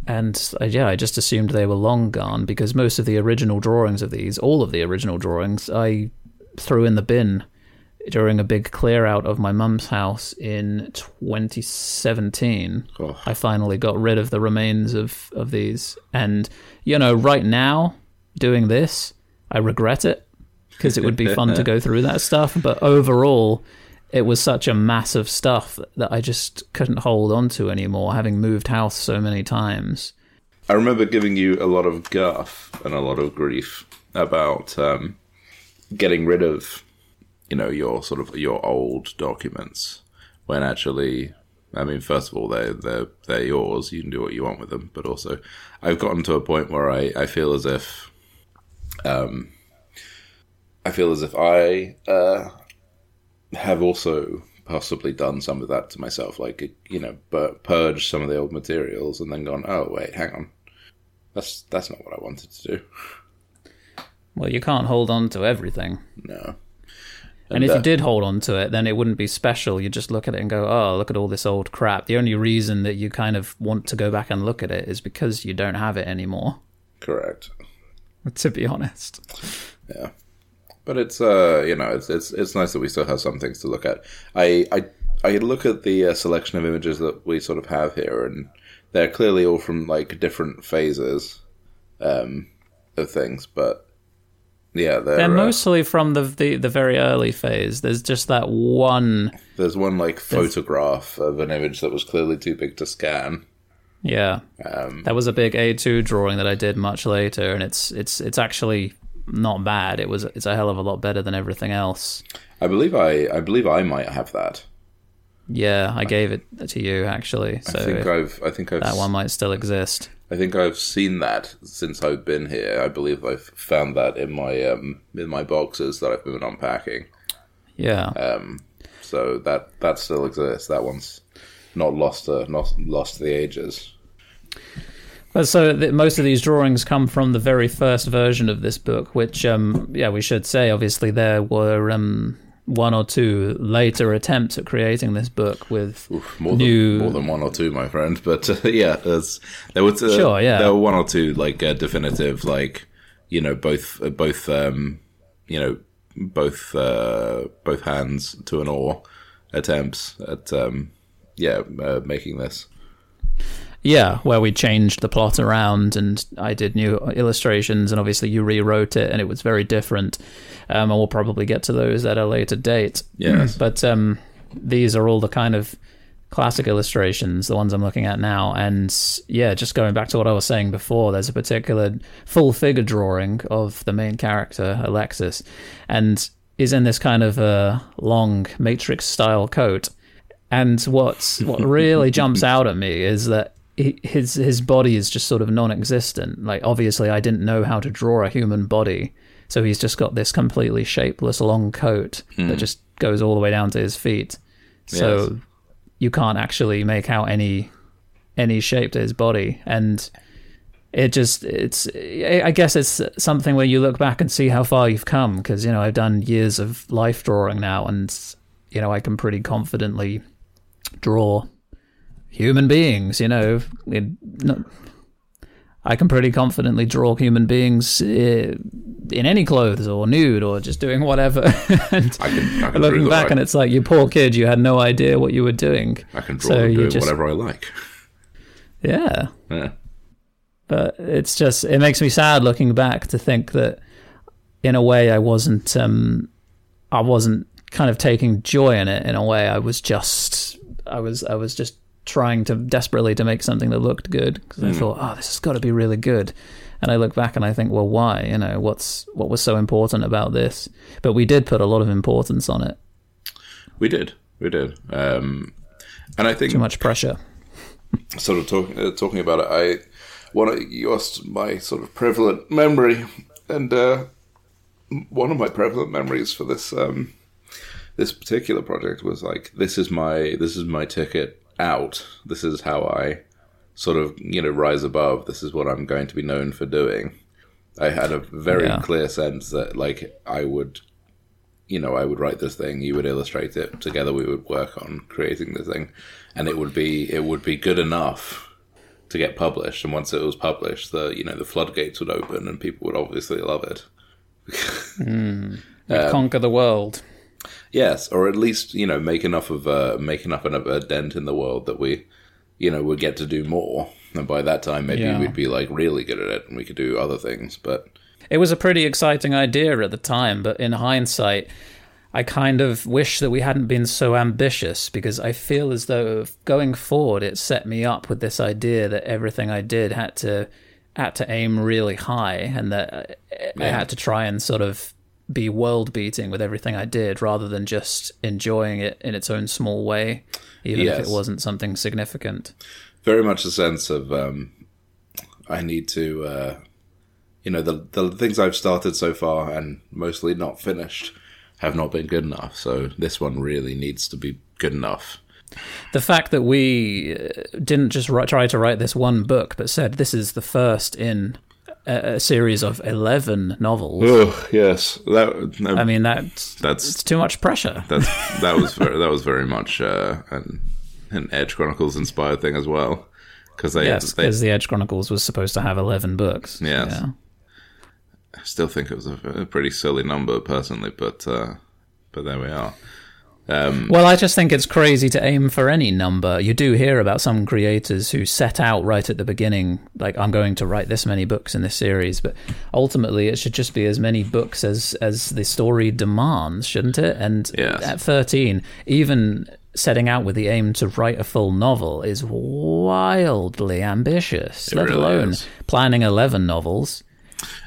And uh, yeah, I just assumed they were long gone because most of the original drawings of these, all of the original drawings, I threw in the bin during a big clear out of my mum's house in 2017. Oh. I finally got rid of the remains of, of these. And, you know, right now, doing this, I regret it because it would be fun to go through that stuff. But overall, it was such a massive stuff that I just couldn't hold on to anymore, having moved house so many times. I remember giving you a lot of guff and a lot of grief about um, getting rid of, you know, your sort of your old documents. When actually, I mean, first of all, they they're they're yours. You can do what you want with them. But also, I've gotten to a point where I, I feel as if, um, I feel as if I uh, have also possibly done some of that to myself, like you know, but purged some of the old materials and then gone, oh wait, hang on, that's that's not what I wanted to do. Well, you can't hold on to everything. No, And if uh, you did hold on to it, then it wouldn't be special. You'd just look at it and go, "Oh, look at all this old crap." The only reason that you kind of want to go back and look at it is because you don't have it anymore. correct, (laughs) To be honest. yeah, but it's uh, you know, it's it's it's nice that we still have some things to look at. I I I look at the uh, selection of images that we sort of have here, and they're clearly all from like different phases um, of things, but yeah, they're, They're uh, mostly from the, the the very early phase. There's just that one. There's one like photograph of an image that was clearly too big to scan. Yeah, Um, that was a big A2 drawing that I did much later, and it's it's it's actually not bad. It was it's a hell of a lot better than everything else. I believe I I believe I might have that. Yeah, I gave it to you actually. So I think I've I think I've that one might still exist. I think I've seen that since I've been here. I believe I've found that in my um in my boxes that I've been unpacking. Yeah. Um, so that that still exists. That one's not lost to not lost to the ages. So th- most of these drawings come from the very first version of this book, which, um, yeah, we should say. Obviously, there were um, one or two later attempts at creating this book with Oof, more new. than more than one or two, my friend. But uh, (laughs) yeah, there's, there was uh, Sure, yeah. there were one or two like uh, definitive, like you know, both uh, both um, you know, both uh, both hands to an oar attempts at um, yeah, uh, making this. Yeah, where we changed the plot around and I did new illustrations, and obviously you rewrote it, and it was very different. Um, and we'll probably get to those at a later date. Yes. But um, these are all the kind of classic illustrations, the ones I'm looking at now. And yeah, just going back to what I was saying before, there's a particular full figure drawing of the main character, Alexis, and is in this kind of a long Matrix style coat. And what's what (laughs) really jumps out at me is that his his body is just sort of non-existent. Like obviously, I didn't know how to draw a human body, so he's just got this completely shapeless long coat that hmm. just goes all the way down to his feet. So Yes. you can't actually make out any any shape to his body, and it just it's I guess it's something where you look back and see how far you've come because you know I've done years of life drawing now, and you know I can pretty confidently draw human beings. You know, it, no, I can pretty confidently draw human beings uh, in any clothes or nude or just doing whatever. (laughs) and I can, I can looking back, that and it's like you poor kid, you had no idea what you were doing. I can draw so and you do just- whatever I like. Yeah, Yeah. but it's just it makes me sad looking back to think that in a way I wasn't um I wasn't kind of taking joy in it in a way I was just I was I was just trying to desperately to make something that looked good because I thought oh this has got to be really good. And I look back and I think well why? You know what's what was so important about this? But we did put a lot of importance on it. We did, we did, um, and I think too much pressure. Sort of talking uh, talking about it, I one of, you asked my sort of prevalent memory, and uh, one of my prevalent memories for this um, this particular project was like this is my this is my ticket out. This is how I sort of you know rise above. This is what I'm going to be known for doing. I had a very Yeah. clear sense that like I would you know, I would write this thing, you would illustrate it, together we would work on creating the thing, and it would be it would be good enough to get published. And once it was published, the you know the floodgates would open, and people would obviously love it. (laughs) Hmm. Um, conquer the world Yes, or at least you know make enough of a make enough of a dent in the world that we, you know, would get to do more. And by that time, maybe Yeah. we'd be like really good at it, and we could do other things. But It was a pretty exciting idea at the time, but in hindsight, I kind of wish that we hadn't been so ambitious because I feel as though going forward it set me up with this idea that everything I did had to had to aim really high and that uh, I- I had to try and sort of be world beating with everything I did rather than just enjoying it in its own small way, even if it wasn't something significant. very much a sense of um, I need to, uh, you know, the the things I've started so far and mostly not finished have not been good enough. So this one really needs to be good enough. the fact that we uh, didn't just try to write this one book, but said this is the first in a, a series of 11 novels. Oh yes, that no, I mean, that's, that's it's too much pressure. that's (laughs) that was very, that was very much uh, an an Edge Chronicles inspired thing as well because they, Yes, because the Edge Chronicles was supposed to have 11 books. Yes. Yeah. I still think it was a, a pretty silly number personally, but uh, but there we are. Um, Well, I just think it's crazy to aim for any number. You do hear about some creators who set out right at the beginning, like I'm going to write this many books in this series, but ultimately it should just be as many books as as the story demands, shouldn't it? And Yes. at 13, even setting out with the aim to write a full novel is wildly ambitious. It let really alone is. planning 11 novels.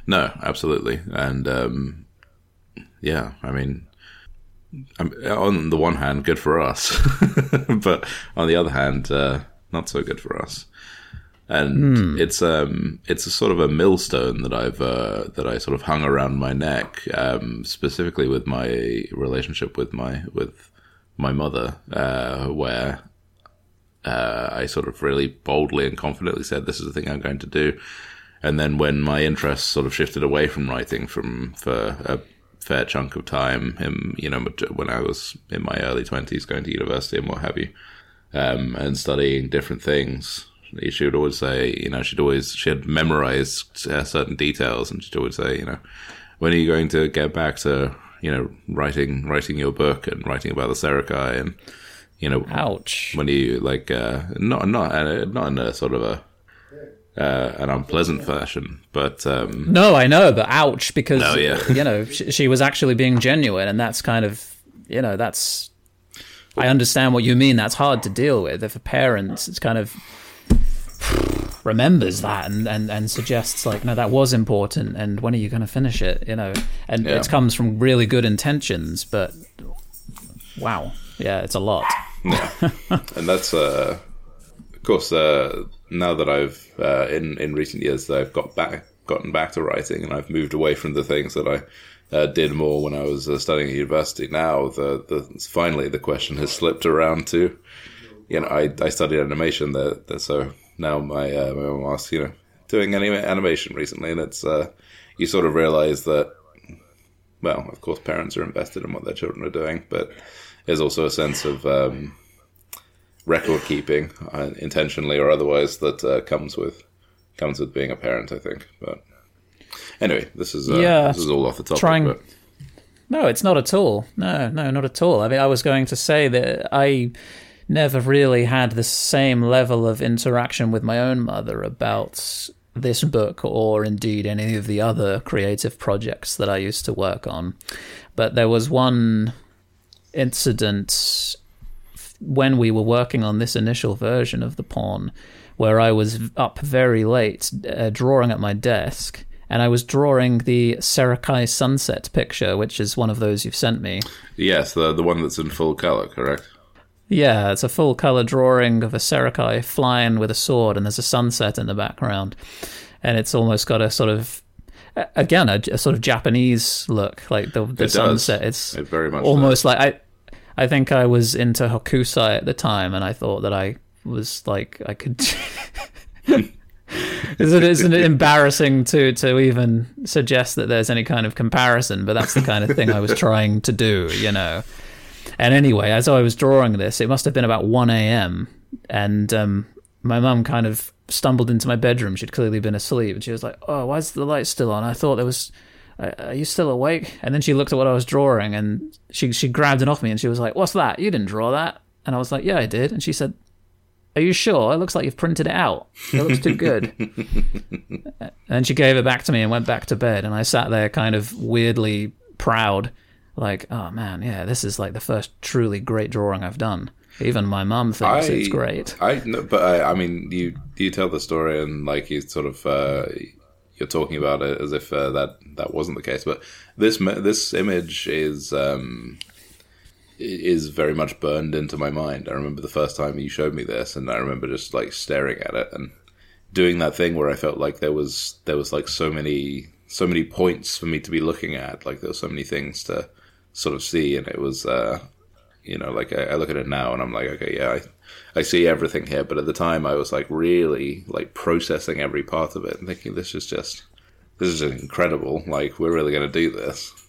No, absolutely, and um, yeah, I mean, on the one hand, good for us, (laughs) but on the other hand, uh, not so good for us. And Hmm. it's um it's a sort of a millstone that I've uh, that I sort of hung around my neck, um, specifically with my relationship with my with my mother, uh, where uh, I sort of really boldly and confidently said, "This is the thing I'm going to do." And then when my interest sort of shifted away from writing from for a fair chunk of time, in, you know, when I was in my early twenties, going to university and what have you, um, and studying different things, she would always say, you know, she'd always she had memorized uh, certain details, and she'd always say, you know, when are you going to get back to you know writing writing your book and writing about the Serakai and you know Ouch. when you like uh, not not uh, not in a sort of a uh, an unpleasant fashion, but um, No, I know, but ouch, because No, yeah. you know she, she was actually being genuine, and that's kind of you know that's. I understand what you mean. That's hard to deal with if a parent is kind of remembers that and, and, and suggests like no that was important and when are you going to finish it you know and Yeah. it comes from really good intentions but wow yeah it's a lot yeah, (laughs) and that's uh, of course uh, now that I've uh, in in recent years that I've got back gotten back to writing and I've moved away from the things that I uh, did more when I was uh, studying at university. Now the the finally the question has slipped around to you know I I studied animation there so now my uh, my mom asks you know doing any animation recently and it's uh, you sort of realize that well of course parents are invested in what their children are doing but there's also a sense of um, record keeping uh, intentionally or otherwise that uh, comes with comes with being a parent I think but anyway this is uh, Yeah, this is all off the topic trying- but No, it's not at all. No, no, not at all. I mean, I was going to say that I never really had the same level of interaction with my own mother about this book or indeed any of the other creative projects that I used to work on. But there was one incident when we were working on this initial version of the pawn where I was up very late uh, drawing at my desk and I was drawing the Serakai sunset picture, which is one of those you've sent me. yes the the one that's in full color correct Yeah, it's a full color drawing of a Serakai flying with a sword, and there's a sunset in the background, and it's almost got a sort of again a, a sort of Japanese look, like the the It does. sunset. It's it very much almost like I. I think I was into Hokusai at the time, and I thought that I was like I could. isn't, isn't it embarrassing to to even suggest that there's any kind of comparison? But that's the kind of thing I was (laughs) trying to do, you know. And anyway, as I was drawing this, it must have been about 1 a.m. And um, my mum kind of stumbled into my bedroom. She'd clearly been asleep. And she was like, Oh, why's the light still on? I thought there was. "Are- you still awake? And then she looked at what I was drawing and she, she grabbed it off me and she was like, What's that? You didn't draw that. And I was like, Yeah, I did. And she said, Are you sure? It looks like you've printed it out. It looks too good. (laughs) and she gave it back to me and went back to bed. And I sat there kind of weirdly proud, like, oh man, yeah, this is like the first truly great drawing I've done. Even my mum thinks it's great. I no, but I, I mean, you you tell the story and like you sort of uh, you're talking about it as if uh, that that wasn't the case. But this this image is um, is very much burned into my mind. I remember the first time you showed me this, and I remember just like staring at it and doing that thing where I felt like there was there was like so many so many points for me to be looking at. Like there were so many things to sort of see, and it was. Uh, you know, like I, I look at it now and I'm like, okay, yeah, I, I see everything here. But at the time, I was like really like processing every part of it and thinking, this is just, this is incredible. Like we're really going to do this. (laughs)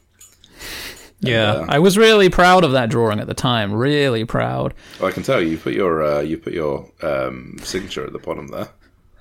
Yeah, uh, I was really proud of that drawing at the time. Really proud. Well, I can tell you you put your uh, you put your um, signature at the bottom there.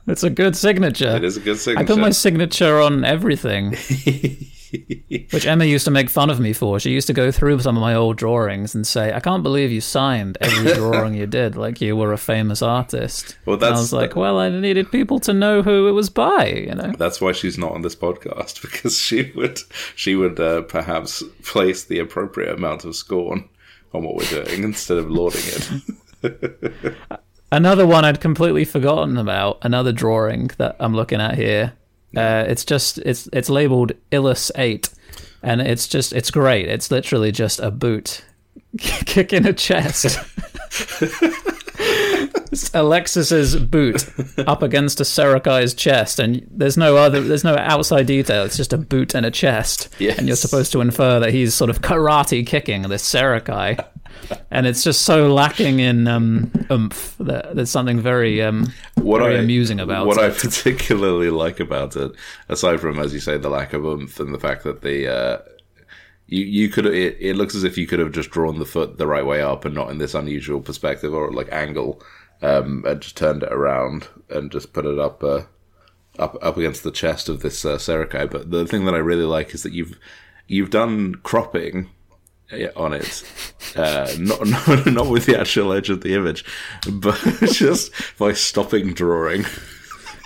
It's a good signature. It is a good signature. I put my signature on everything, (laughs) (laughs) which Emma used to make fun of me for. She used to go through some of my old drawings and say, "I can't believe you signed every (laughs) drawing you did, like you were a famous artist." Well, And I that's- was like, "Well, I needed people to know who it was by," you know. That's why she's not on this podcast (laughs) because she would she would uh, perhaps place the appropriate amount of scorn on what we're doing instead of lauding it. Another one I'd completely forgotten about. Another drawing that I'm looking at here. Uh, it's just it's it's labeled Illus Eight, and it's just it's great. It's literally just a boot (laughs) kicking a chest. (laughs) (laughs) (laughs) Alexis's boot up against a Serakai's chest, and there's no other, there's no outside detail. It's just a boot and a chest, Yes. and you're supposed to infer that he's sort of karate kicking this Serakai, and it's just so lacking in um, oomph that there's something very um, what very I, amusing about it. what it. I particularly like about it, aside from as you say the lack of oomph and the fact that the uh, you you could it, it looks as if you could have just drawn the foot the right way up and not in this unusual perspective or like angle, um, and just turned it around and just put it up uh, up up against the chest of this uh, Serakai. But the thing that I really like is that you've you've done cropping on it, (laughs) uh, not, not (laughs) not with the actual edge of the image, but (laughs) just by stopping drawing.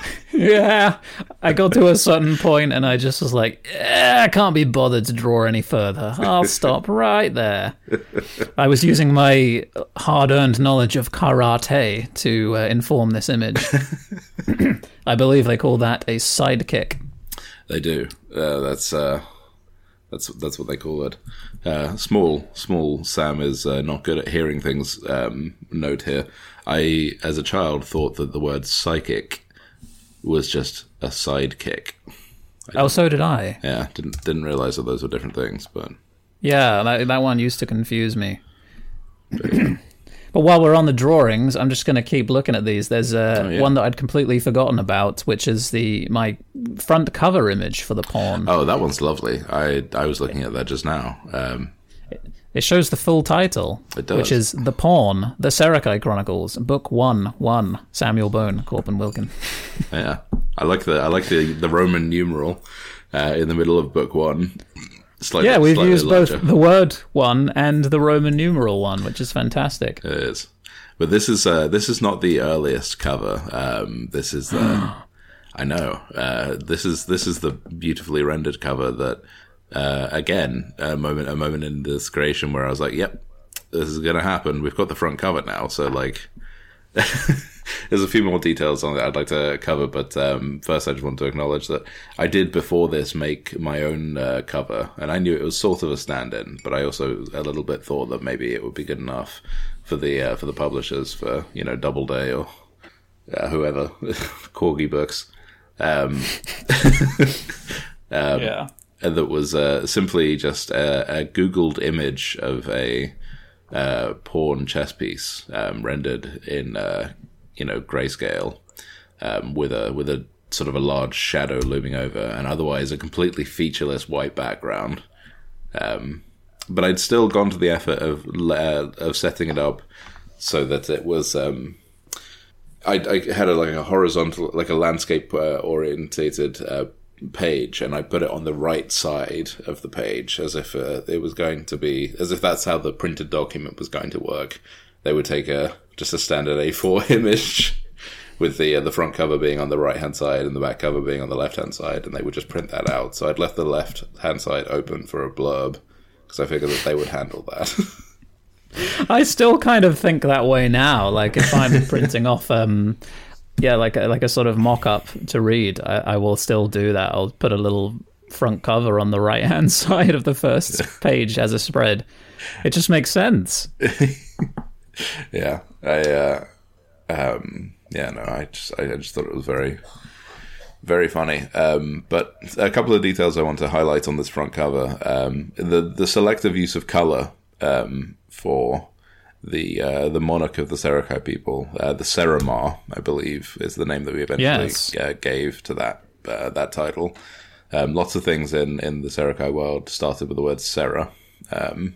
(laughs) Yeah, I got to a certain point and I just was like, eh, I can't be bothered to draw any further. I'll (laughs) stop right there. I was using my hard earned knowledge of karate to uh, inform this image. (laughs) (clears throat) I believe they call that a sidekick. They do. Uh, that's uh, that's that's what they call it. Uh, small small Sam is uh, not good at hearing things. Um, note here. I, as a child, thought that the word psychic was just a sidekick. Oh, so did I. Yeah, didn't didn't realize that those were different things. But Yeah, that, that one used to confuse me. (clears throat) but while we're on the drawings, I'm just going to keep looking at these. There's uh, Oh, yeah. one that I'd completely forgotten about, which is the my front cover image for the pawn. oh, that one's lovely. I I was looking at that just now. Um, It shows the full title, It does. which is The Pawn, The Serakai Chronicles, Book 1, 1, Samuel Bone, Corbin Wilkin. (laughs) yeah, I like the I like the the Roman numeral uh, in the middle of book one. Slightly, Yeah, we've used larger. both the word 1 and the Roman numeral 1, which is fantastic. It is, but this is uh, this is not the earliest cover. Um, this is the (gasps) I know uh, this is this is the beautifully rendered cover that uh, again a moment a moment in this creation where I was like, yep, this is gonna happen. We've got the front cover now, so like. (laughs) There's a few more details on it I'd like to cover, but um, first I just want to acknowledge that I did before this make my own uh, cover, and I knew it was sort of a stand-in, but I also a little bit thought that maybe it would be good enough for the uh, for the publishers for you know Doubleday or uh, whoever (laughs) Corgi Books. Um, (laughs) yeah. And that was uh, simply just a, a googled image of a uh, pawn chess piece um, rendered in uh, you know grayscale um, with a with a sort of a large shadow looming over, and otherwise a completely featureless white background. Um, but I'd still gone to the effort of uh, of setting it up so that it was. Um, I, I had a, like a horizontal, like a landscape uh, orientated uh, page, and I put it on the right side of the page, as if uh, it was going to be, as if that's how the printed document was going to work. They would take a just a standard A4 (laughs) image with the uh, the front cover being on the right hand side and the back cover being on the left hand side, and they would just print that out. So I'd left the left hand side open for a blurb because I figured that they would handle that. (laughs) I still kind of think that way now. Like if I'm (laughs) printing off, um, yeah, like a, like a sort of mock-up to read, I, I will still do that. I'll put a little front cover on the right-hand (laughs) side of the first (laughs) page as a spread. It just makes sense. (laughs) yeah, I, uh, um, yeah, no, I just, I just thought it was very, very funny. Um, but a couple of details I want to highlight on this front cover: um, the the selective use of color um, for the uh, the monarch of the Serakai people, uh, the Seramar, I believe, is the name that we eventually Yes. uh, gave to that uh, that title. Um, lots of things in, in the Serakai world started with the word Sera. Um,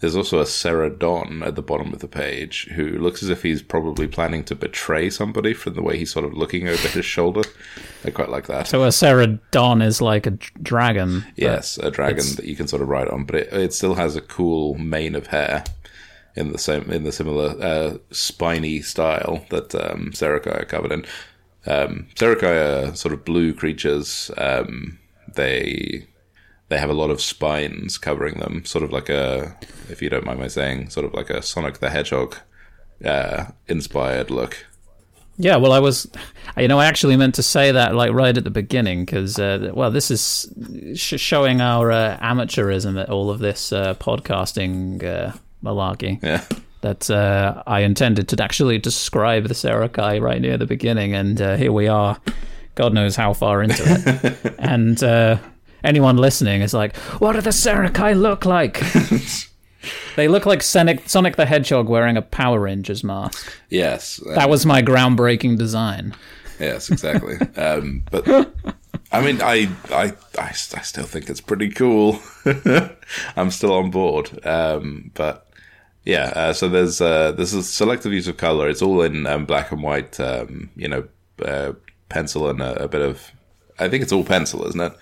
There's also a Seradon at the bottom of the page who looks as if he's probably planning to betray somebody from the way he's sort of looking over his shoulder. I quite like that. So a Seradon is like a dragon. yes, a dragon that you can sort of ride on, but it, it still has a cool mane of hair in the same in the similar uh, spiny style that um, covered in. Um, are sort of blue creatures. Um, they they have a lot of spines covering them, sort of like a, if you don't mind my saying, sort of like a Sonic the Hedgehog uh, inspired look. Yeah, well, I was, you know, I actually meant to say that like right at the beginning because, uh, well, this is sh- showing our uh, amateurism at all of this uh, podcasting uh, malarkey. Yeah. That uh, I intended to actually describe the Serakai right near the beginning, and uh, here we are. God knows how far into it. (laughs) and uh, anyone listening is like, "What do the Serakai look like?" (laughs) they look like Sonic, Sonic the Hedgehog wearing a Power Rangers mask. Yes. That was my groundbreaking design. Yes, exactly. (laughs) um, but I mean, I, I, I, I still think it's pretty cool. I'm still on board. Um, but yeah, uh, so there's uh, there's a selective use of color. It's all in um, black and white. Um, you know, uh, pencil and a, a, bit of. I think it's all pencil, isn't it?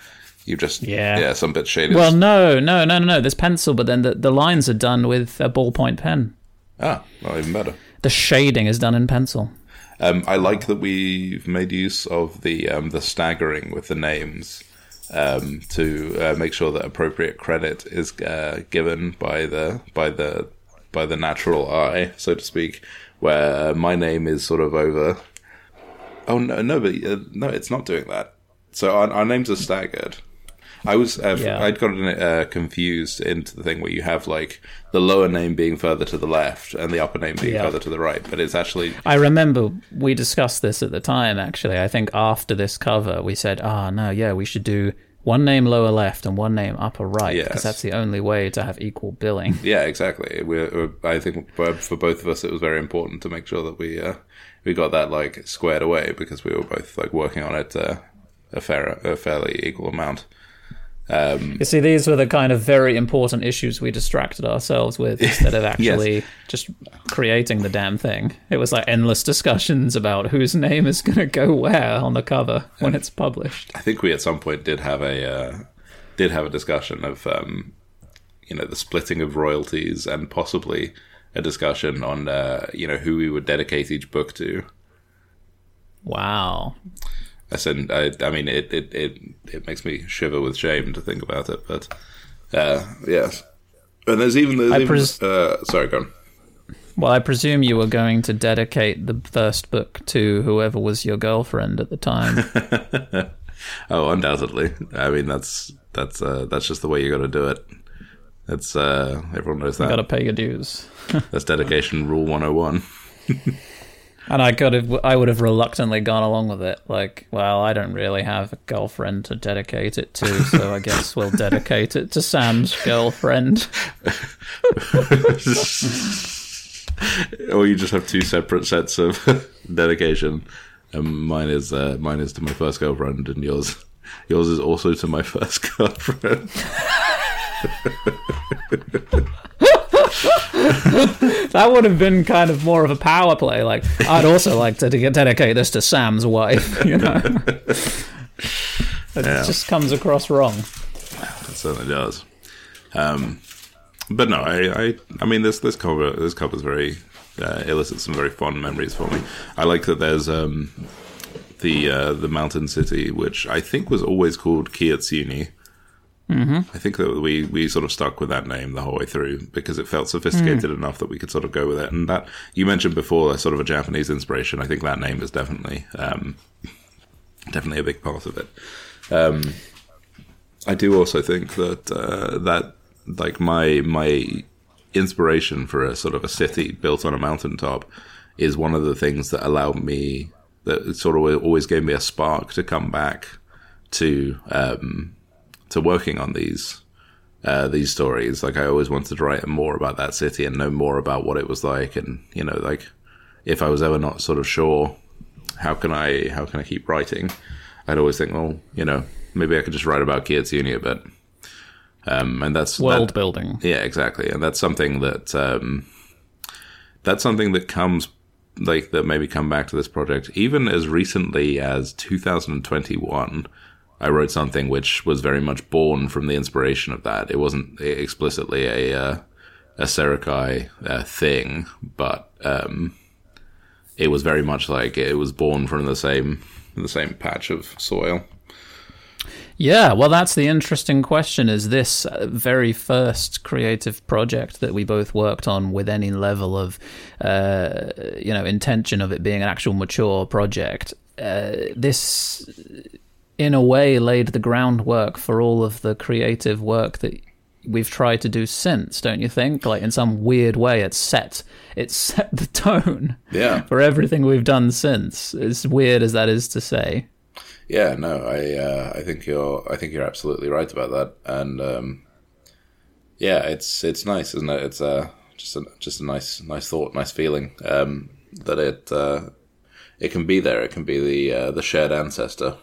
You just yeah, yeah, some bit shaded. Well, no, no, no, no, no. There's pencil, but then the the lines are done with a ballpoint pen. Ah, well, even better. The shading is done in pencil. Um, I like that we've made use of the um, the staggering with the names um, to uh, make sure that appropriate credit is uh, given by the by the by the natural eye, so to speak. Where my name is sort of over. Oh no, no, but uh, no, it's not doing that. So our, our names are staggered. I was uh, yeah. I'd gotten uh, confused into the thing where you have like the lower name being further to the left and the upper name being yeah. further to the right, but it's actually. I remember we discussed this at the time. Actually, I think after this cover, we said, "Ah, oh, no, yeah, we should do." One name lower left and one name upper right, because yes. that's the only way to have equal billing. (laughs) Yeah, exactly. We're, I think for both of us, it was very important to make sure that we uh, we got that like squared away because we were both like working on it uh, a fair, a fairly equal amount. Um, you see, these were the kind of very important issues we distracted ourselves with instead of (laughs) actually yes. just creating the damn thing. It was like endless discussions about whose name is going to go where on the cover when it's published. I think we at some point did have a uh, did have a discussion of um, you know the splitting of royalties and possibly a discussion on uh, you know who we would dedicate each book to. Wow. I said, I, I mean, it, it, it, it makes me shiver with shame to think about it, but uh, yes. And there's even, there's pres- even uh, sorry, go on. Well, I presume you were going to dedicate the first book to whoever was your girlfriend at the time. (laughs) oh, undoubtedly. I mean, that's that's uh, that's just the way you got to do it. It's uh, everyone knows that. Got to pay your dues. (laughs) that's dedication rule one hundred oh and one. (laughs) And I could have, I would have reluctantly gone along with it. Like, well, I don't really have a girlfriend to dedicate it to, so I guess we'll dedicate it to Sam's girlfriend. or you just have two separate sets of (laughs) dedication. Um, mine is uh, mine is to my first girlfriend, and yours yours is also to my first (laughs) girlfriend. (laughs) (laughs) that would have been kind of more of a power play. Like, I'd also like to dedicate this to Sam's wife. (laughs) You know, it yeah. just comes across wrong. It certainly does. Um, but no, I, I, I mean, this this cover this cover is very uh, elicits some very fond memories for me. I like that there's um, the uh, the mountain city, which I think was always called Kiyotsunie Mm-hmm. I think that we, we sort of stuck with that name the whole way through because it felt sophisticated mm. enough that we could sort of go with it. And that you mentioned before, sort of a Japanese inspiration. I think that name is definitely um, (laughs) definitely a big part of it. Um, I do also think that uh, that like my my inspiration for a sort of a city built on a mountaintop is one of the things that allowed me that sort of always gave me a spark to come back to um, to working on these uh, these stories. Like I always wanted to write more about that city and know more about what it was like, and you know, like if I was ever not sort of sure, how can I how can I keep writing? I'd always think, well, you know, maybe I could just write about Kiyotsunie a bit. Um, and that's world that, building. Yeah, exactly, and that's something that um, that's something that comes like that maybe come back to this project even as recently as 2021 I wrote something which was very much born from the inspiration of that. It wasn't explicitly a uh, a Serakai uh, thing, but um, it was very much like it was born from the same the same patch of soil. Yeah, well, that's the interesting question. Is this very first creative project that we both worked on with any level of, uh, you know, intention of it being an actual mature project? Uh, this in a way laid the groundwork for all of the creative work that we've tried to do since, don't you think? Like in some weird way, it's set it's (laughs) set the tone Yeah. (laughs) for everything we've done since. As weird as that is to say. Yeah, no, I uh, I think you're I think you're absolutely right about that, and um, yeah, it's it's nice, isn't it? It's uh, just a just a nice nice thought, nice feeling um, that it uh, it can be there. It can be the uh, the shared ancestor.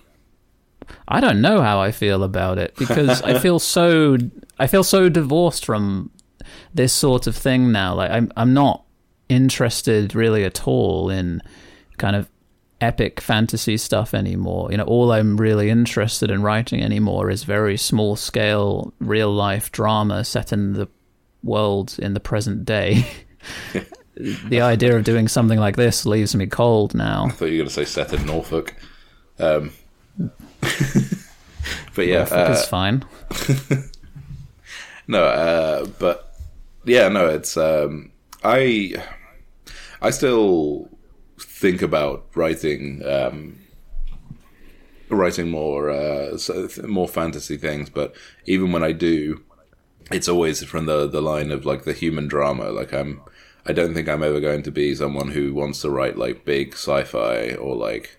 I don't know how I feel about it because I feel so (laughs) I feel so divorced from this sort of thing now. Like I'm I'm not interested really at all in kind of epic fantasy stuff anymore. You know, all I'm really interested in writing anymore is very small scale real life drama set in the world in the present day. (laughs) the idea of doing something like this leaves me cold now. I thought you were going to say set in Norfolk, um, (laughs) but yeah, uh, is fine. (laughs) No, uh, but yeah, no, it's um, I I still think about writing um, writing more uh, more fantasy things, but even when I do, it's always from the the line of like the human drama. Like I'm, I don't think I'm ever going to be someone who wants to write like big sci-fi or like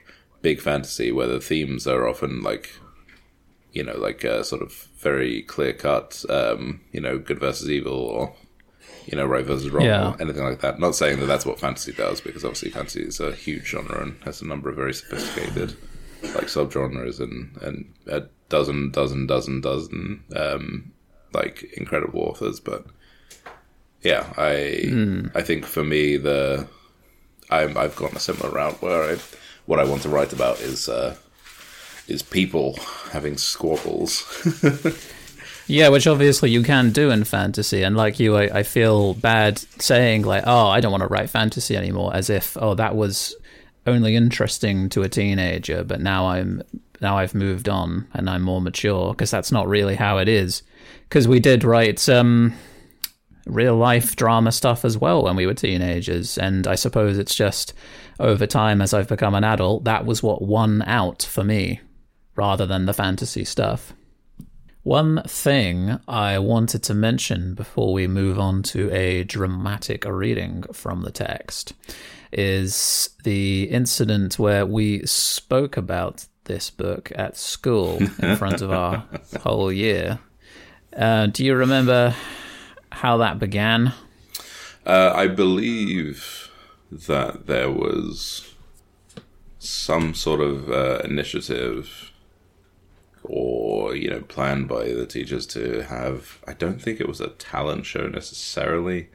big fantasy where the themes are often like you know, like uh, sort of very clear cut, um, you know, good versus evil or, you know, right versus wrong Yeah. or anything like that. Not saying that that's what fantasy does, because obviously fantasy is a huge genre and has a number of very sophisticated, like, subgenres and, and a dozen, dozen, dozen, dozen, um, like, incredible authors. But yeah, I, I think for me, the, I'm, I've gone a similar route where I, what I want to write about is, uh, is people having squabbles. (laughs) Yeah, which obviously you can do in fantasy, and like you, I, I feel bad saying like, "Oh, I don't want to write fantasy anymore," as if, "Oh, that was only interesting to a teenager," but now I'm now I've moved on and I'm more mature because that's not really how it is. Because we did write um, real life drama stuff as well when we were teenagers, and I suppose it's just over time as I've become an adult that was what won out for me rather than the fantasy stuff. One thing I wanted to mention before we move on to a dramatic reading from the text is the incident where we spoke about this book at school in (laughs) front of our whole year. Uh, do you remember how that began? Uh, I believe that there was some sort of uh, initiative or, you know, plan by the teachers to have. I don't think it was a talent show necessarily,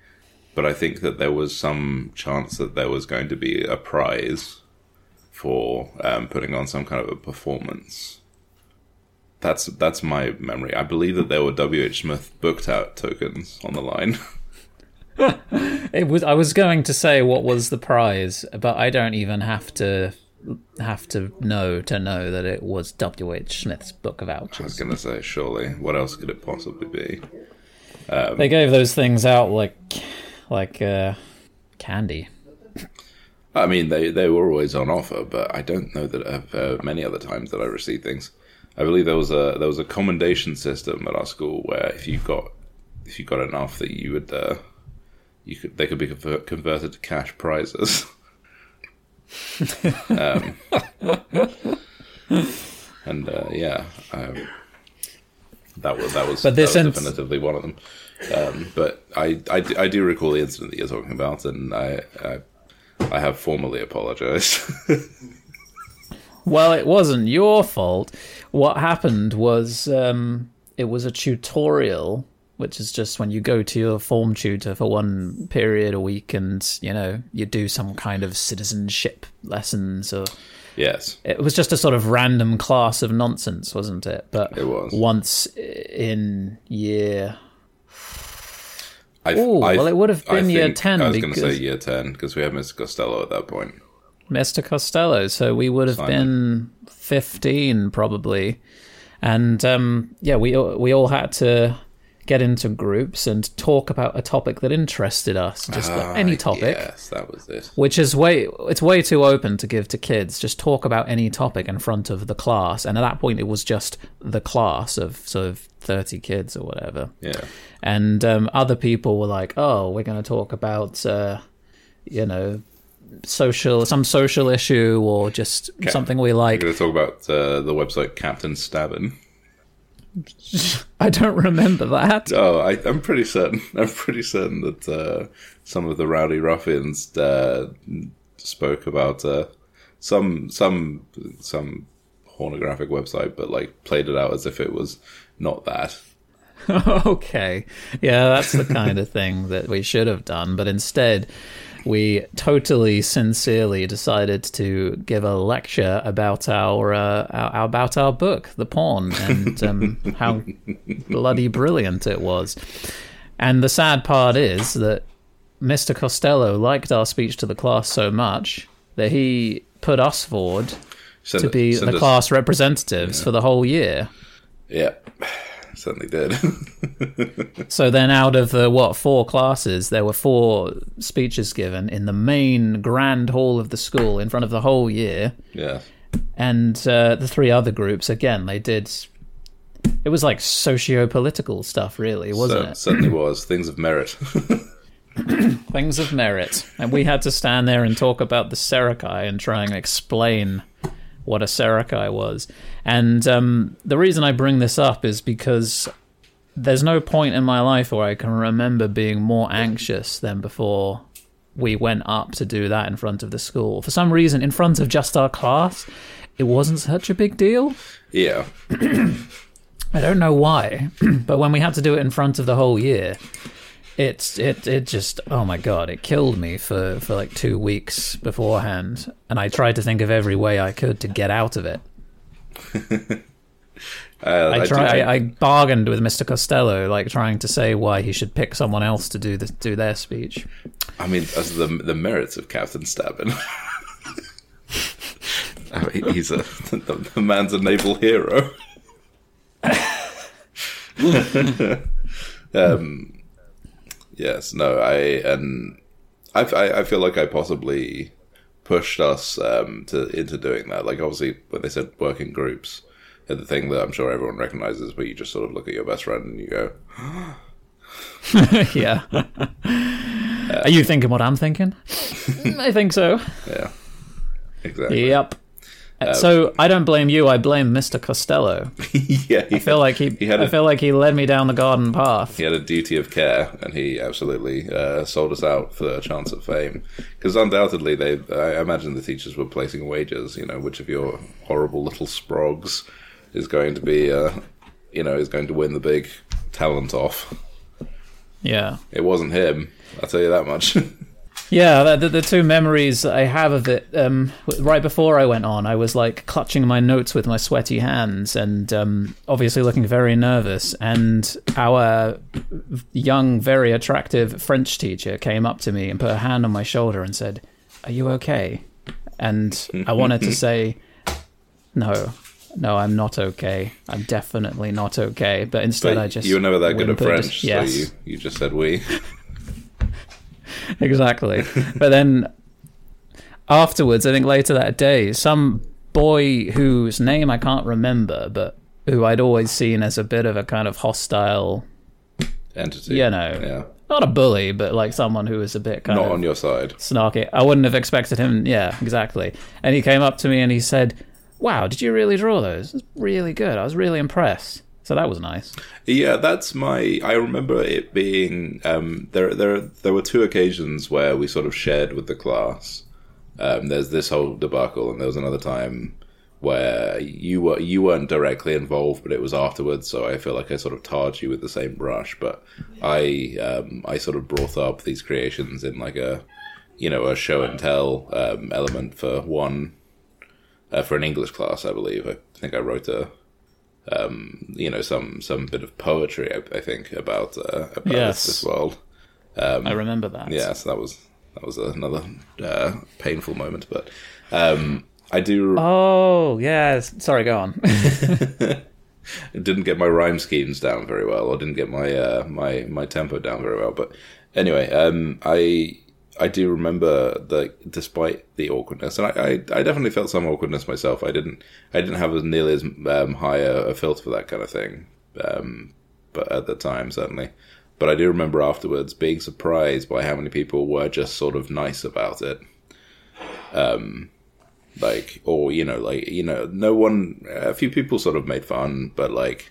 but I think that there was some chance that there was going to be a prize for um, putting on some kind of a performance. That's that's my memory. I believe that there were W. H. Smith booked out tokens on the line. (laughs) (laughs) It was. I was going to say what was the prize, but I don't even have to have to know to know that it was W. H. Smith's book of I was going to say, surely, what else could it possibly be? They gave those things out like like uh, candy. I mean, they, they were always on offer, but I don't know that I've uh, many other times that I received things. I believe there was a there was a commendation system at our school where if you got if you got enough that you would uh, you could they could be convert, converted to cash prizes. (laughs) um, (laughs) and uh, yeah, um, that was that was, But this that was definitively one of them. Um, but I, I, I do recall the incident that you're talking about, and I I, I have formally apologized. (laughs) Well, it wasn't your fault. What happened was um, it was a tutorial, which is just when you go to your form tutor for one period a week, and you know you do some kind of citizenship lessons or yes, it was just a sort of random class of nonsense, wasn't it? But It was. once in year. I, Ooh, well, it would have been year 10 I was going to say year ten because we had Mr. Costello at that point. Mr. Costello. So we would have Simon. been 15 probably. And um, yeah, we we all had to get into groups and talk about a topic that interested us, just like any Ah, topic. Yes, that was it. Which is way it's way too open to give to kids. Just talk about any topic in front of the class, and at that point, it was just the class of sort of thirty kids or whatever. Yeah. And um, other people were like, "Oh, we're going to talk about, uh, you know, social some social issue or just something we like We're going to talk about uh, the website Captain Stabbin. (laughs) I don't remember that. Oh, I, I'm pretty certain. (laughs) I'm pretty certain that uh, some of the rowdy ruffians uh, spoke about uh, some some some pornographic website, but like played it out as if it was not that. (laughs) okay. Yeah, that's the kind of thing that we should have done, but instead we totally sincerely decided to give a lecture about our, uh, our about our book, The Pawn, and um, (laughs) how bloody brilliant it was. And the sad part is that Mr. Costello liked our speech to the class so much that he put us forward Send to be the us- class representatives for the whole year. Yeah, certainly did. (laughs) So then, out of the what four classes, there were four speeches given in the main grand hall of the school in front of the whole year, yeah, and uh, the three other groups again they did. It was like socio-political stuff, really, wasn't so, it? certainly was things of merit. (clears throat) (laughs) Things of merit, and we had to stand there and talk about the Serakai and try and explain what a Serakai was. And um, the reason I bring this up is because there's no point in my life where I can remember being more anxious than before we went up to do that in front of the school. For some reason, in front of just our class, it wasn't such a big deal. yeah, (clears throat) I don't know why, (clears throat) but when we had to do it in front of the whole year, it's it it just oh my god, it killed me for for like two weeks beforehand, and I tried to think of every way I could to get out of it. (laughs) uh, I try. think- I, I bargained with Mr. Costello, like trying to say why he should pick someone else to do the, do their speech. I mean, as the the merits of Captain Stabbin. (laughs) I mean, he's a (laughs) the, the man's a naval hero. um, yes, no, I and I, I, I feel like I possibly pushed us um, to into doing that. Like, obviously, when they said work in groups, and the thing that I'm sure everyone recognizes, where you just sort of look at your best friend and you go, (laughs) yeah. Are you thinking what I'm thinking? (laughs) I think so. yeah, exactly. Yep. So I don't blame you. I blame Mr. Costello. (laughs) yeah, he I feel like he. He had I a- feel like he led me down the garden path. he had a duty of care, and he absolutely uh, sold us out for a chance at fame. Because undoubtedly, they, I imagine the teachers were placing wagers. You know, which of your horrible little sprogs is going to be, uh, you know, is going to win the big talent off. Yeah. It wasn't him. I'll tell you that much. (laughs) Yeah, the, the, the two memories I have of it, um, right before I went on, I was like clutching my notes with my sweaty hands and um, obviously looking very nervous. And our young, very attractive French teacher came up to me and put a hand on my shoulder and said, Are you okay? And I wanted to (laughs) say, No, no, I'm not okay. I'm definitely not okay. But instead, I just. you were never that good at. French, Yes. so you, you just said we. (laughs) (laughs) exactly. but then afterwards, I think later that day, some boy whose name I can't remember, but who I'd always seen as a bit of a kind of hostile, Entity. you know, Yeah. not a bully, but like someone who was a bit kind Not of on your side. snarky. I wouldn't have expected him. Yeah, exactly. And he came up to me and he said, "Wow, did you really draw those? It's really good. I was really impressed." So that was nice. Yeah, that's my. I remember it being um, there. There, there were two occasions where we sort of shared with the class. Um, there's this whole debacle, and there was another time where you were you weren't directly involved, but it was afterwards. So I feel like I sort of tarred you with the same brush. But I, um, I sort of brought up these creations in like a, you know, a show and tell um, element for one, uh, for an English class, I believe. I think I wrote a you know some some bit of poetry I, I think about uh, about Yes. this, this world. I remember that. Yeah, so that was that was another uh, painful moment, but um, I do. Oh, yeah. Sorry, go on. (laughs) (laughs) didn't get my rhyme schemes down very well, or didn't get my uh, my my tempo down very well. But anyway, um, I I do remember that despite the awkwardness, and I, I, I, definitely felt some awkwardness myself. I didn't I didn't have as nearly as um, high a, a, filter for that kind of thing, um, but at the time certainly. But I do remember afterwards being surprised by how many people were just sort of nice about it. Um, like, or you know, like you know, no one. A few people sort of made fun, but like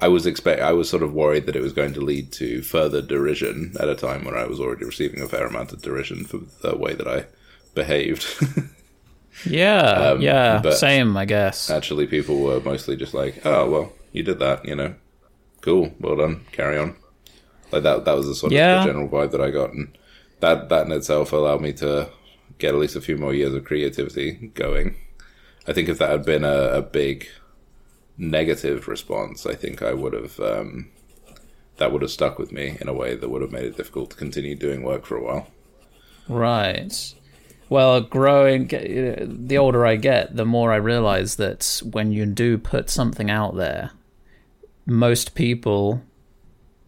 I was expect I was sort of worried that it was going to lead to further derision at a time when I was already receiving a fair amount of derision for the way that I behaved. (laughs) yeah, um, yeah, same, I guess. Actually, people were mostly just like, "Oh, well, you did that, you know, cool, well done, carry on." Like that. That was the sort yeah. of the general vibe that I got, and that that in itself allowed me to get at least a few more years of creativity going. I think if that had been a, a big negative response, I think I would have um, that would have stuck with me in a way that would have made it difficult to continue doing work for a while. Right. Well, growing, the older I get, the more I realize that when you do put something out there, most people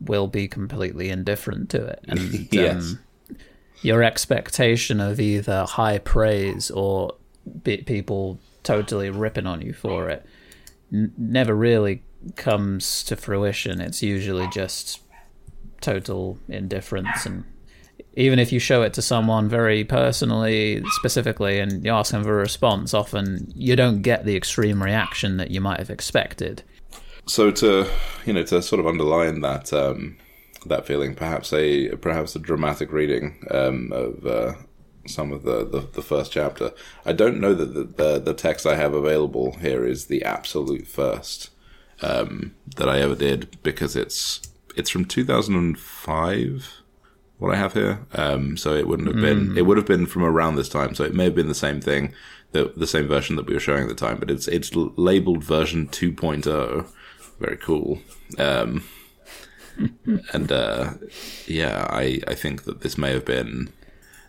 will be completely indifferent to it. And (laughs) yes. um, your expectation of either high praise or people totally ripping on you for it never really comes to fruition. It's usually just total indifference and even if you show it to someone very personally, specifically, and you ask them for a response, often you don't get the extreme reaction that you might have expected. So to you know to sort of underline that um, that feeling, perhaps a perhaps a dramatic reading um, of uh, some of the, the, the, first chapter. I don't know that the, the, the text I have available here is the absolute first um, that I ever did because it's it's from 2005. What I have here, um, so it wouldn't have been. Mm. It would have been from around this time, so it may have been the same thing, the the same version that we were showing at the time. But it's it's labeled version 2.0. Very cool. Um, (laughs) and uh, yeah, I I think that this may have been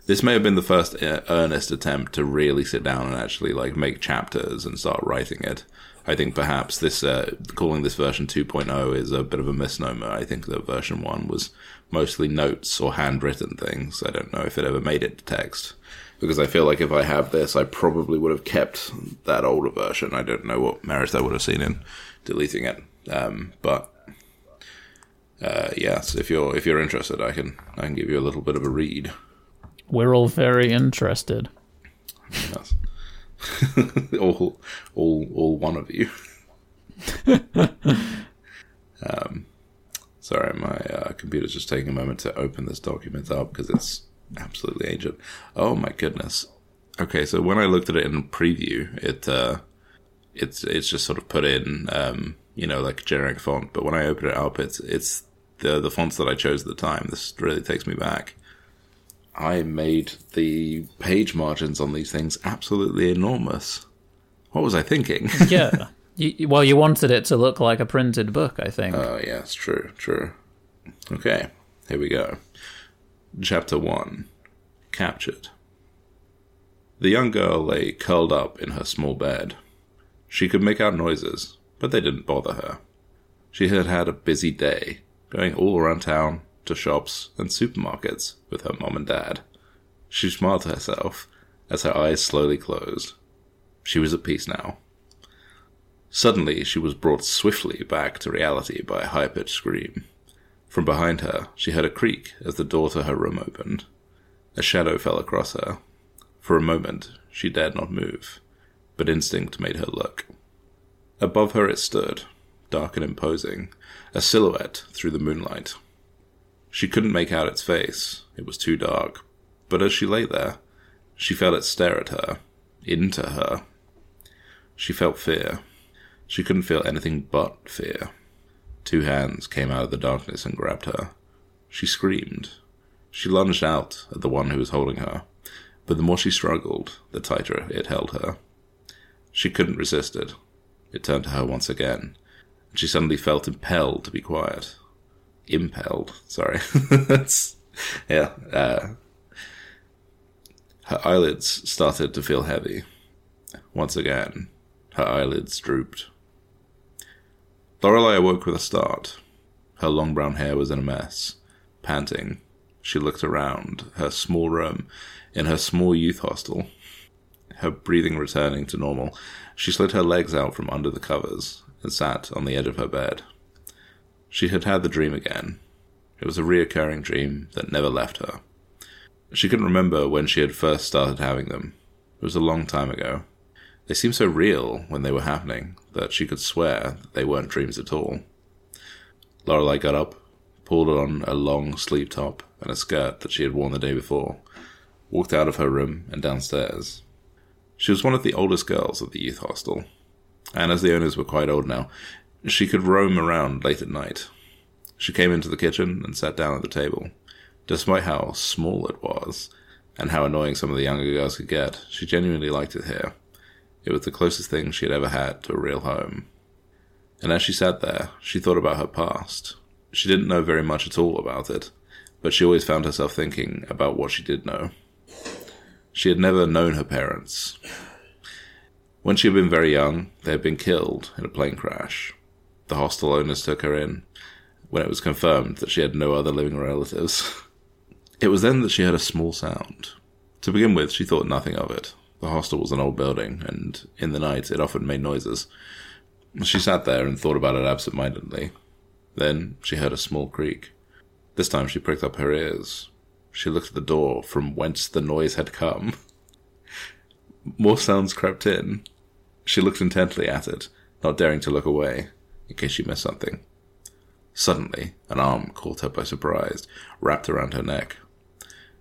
this may have been the first uh, earnest attempt to really sit down and actually like make chapters and start writing it. I think perhaps this uh, calling this version 2.0 is a bit of a misnomer. I think that version 1 was mostly notes or handwritten things. I don't know if it ever made it to text because I feel like if I have this, I probably would have kept that older version. I don't know what merit I would have seen in deleting it. Um, but uh, yes, if you're if you're interested, I can I can give you a little bit of a read. We're all very interested. Yes. (laughs) all, all, all one of you. (laughs) um, sorry, my uh, computer's just taking a moment to open this document up because it's absolutely ancient. Oh my goodness. Okay, so when I looked at it in preview, it uh, it's it's just sort of put in um, you know like generic font. But when I open it up, it's it's the the fonts that I chose at the time. This really takes me back. I made the page margins on these things absolutely enormous. What was I thinking? (laughs) yeah. (laughs) You, well, you wanted it to look like a printed book, I think. Oh, yes, true, true. Okay, here we go. Chapter 1 Captured. The young girl lay curled up in her small bed. She could make out noises, but they didn't bother her. She had had a busy day, going all around town, to shops and supermarkets with her mom and dad. She smiled to herself as her eyes slowly closed. She was at peace now. Suddenly, she was brought swiftly back to reality by a high pitched scream. From behind her, she heard a creak as the door to her room opened. A shadow fell across her. For a moment, she dared not move, but instinct made her look. Above her it stood, dark and imposing, a silhouette through the moonlight. She couldn't make out its face, it was too dark, but as she lay there, she felt it stare at her, into her. She felt fear. She couldn't feel anything but fear. Two hands came out of the darkness and grabbed her. She screamed. She lunged out at the one who was holding her, but the more she struggled, the tighter it held her. She couldn't resist it. It turned to her once again, and she suddenly felt impelled to be quiet impelled. Sorry, that's yeah. Uh, her eyelids started to feel heavy. Once again, her eyelids drooped. Lorelei awoke with a start. Her long brown hair was in a mess. Panting, she looked around her small room in her small youth hostel. Her breathing returning to normal, she slid her legs out from under the covers and sat on the edge of her bed. She had had the dream again. It was a reoccurring dream that never left her. She couldn't remember when she had first started having them. It was a long time ago. They seemed so real when they were happening that she could swear that they weren't dreams at all. Lorelei got up, pulled on a long sleeve top and a skirt that she had worn the day before, walked out of her room and downstairs. She was one of the oldest girls at the youth hostel, and as the owners were quite old now, she could roam around late at night. She came into the kitchen and sat down at the table. Despite how small it was, and how annoying some of the younger girls could get, she genuinely liked it here. It was the closest thing she had ever had to a real home. And as she sat there, she thought about her past. She didn't know very much at all about it, but she always found herself thinking about what she did know. She had never known her parents. When she had been very young, they had been killed in a plane crash. The hostel owners took her in when it was confirmed that she had no other living relatives. It was then that she heard a small sound. To begin with, she thought nothing of it. The hostel was an old building, and in the night it often made noises. She sat there and thought about it absent mindedly. Then she heard a small creak. This time she pricked up her ears. She looked at the door from whence the noise had come. (laughs) More sounds crept in. She looked intently at it, not daring to look away, in case she missed something. Suddenly, an arm caught her by surprise, wrapped around her neck.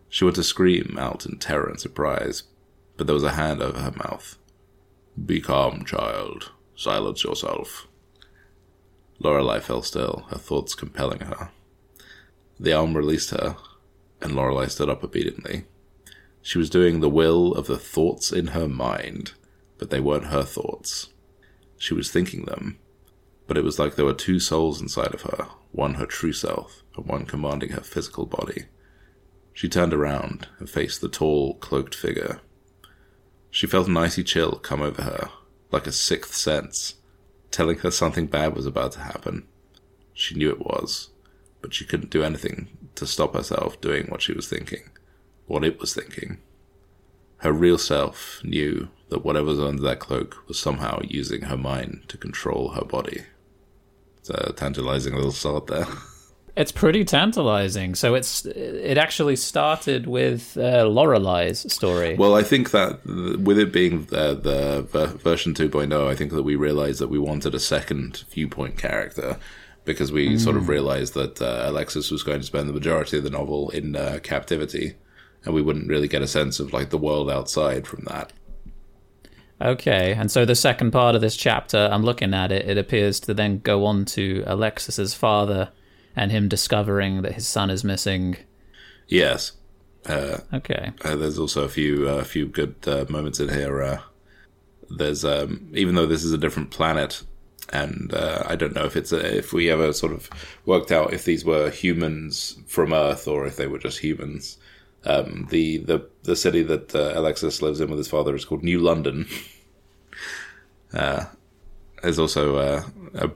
She wanted to scream out in terror and surprise, but there was a hand over her mouth. Be calm, child. Silence yourself. Lorelei fell still, her thoughts compelling her. The arm released her, and Lorelei stood up obediently. She was doing the will of the thoughts in her mind, but they weren't her thoughts. She was thinking them, but it was like there were two souls inside of her, one her true self, and one commanding her physical body. She turned around and faced the tall, cloaked figure. She felt an icy chill come over her, like a sixth sense, telling her something bad was about to happen. She knew it was, but she couldn't do anything to stop herself doing what she was thinking, what it was thinking. Her real self knew that whatever was under that cloak was somehow using her mind to control her body. It's a tantalizing little thought there. (laughs) It's pretty tantalizing. So it's it actually started with uh, Lorelei's story. Well, I think that with it being uh, the version 2.0, I think that we realized that we wanted a second viewpoint character because we mm. sort of realized that uh, Alexis was going to spend the majority of the novel in uh, captivity, and we wouldn't really get a sense of like the world outside from that. Okay, and so the second part of this chapter, I'm looking at it, it appears to then go on to Alexis's father and him discovering that his son is missing. Yes. Uh, okay. Uh, there's also a few a uh, few good uh, moments in here. Uh, there's um, even though this is a different planet, and uh, I don't know if it's a, if we ever sort of worked out if these were humans from Earth or if they were just humans. Um, the the the city that Alexis lives in with his father is called New London. (laughs) There's also uh, a,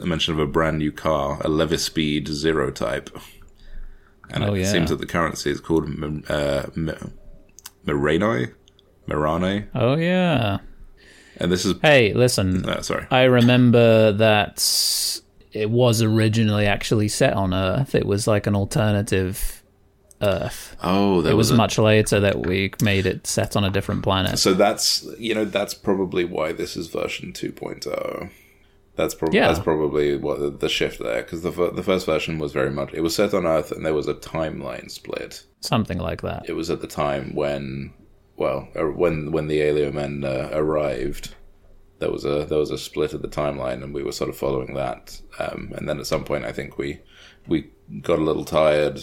a, mention of a brand new car, a Levispeed Zero Type. And oh, it yeah. seems that the currency is called uh, Miranoi. Mirane. Oh, yeah. And this is. Hey, listen. Uh, sorry. I remember that it was originally actually set on Earth. It was like an alternative Earth. Oh, it was, was a... much later that we made it set on a different planet. So that's you know that's probably why this is version 2.0. That's probably yeah. that's probably what the shift there because the the first version was very much it was set on Earth and there was a timeline split. Something like that. It was at the time when well uh, when when the alien men uh, arrived. There was a there was a split of the timeline, and we were sort of following that. Um, and then at some point, I think we we got a little tired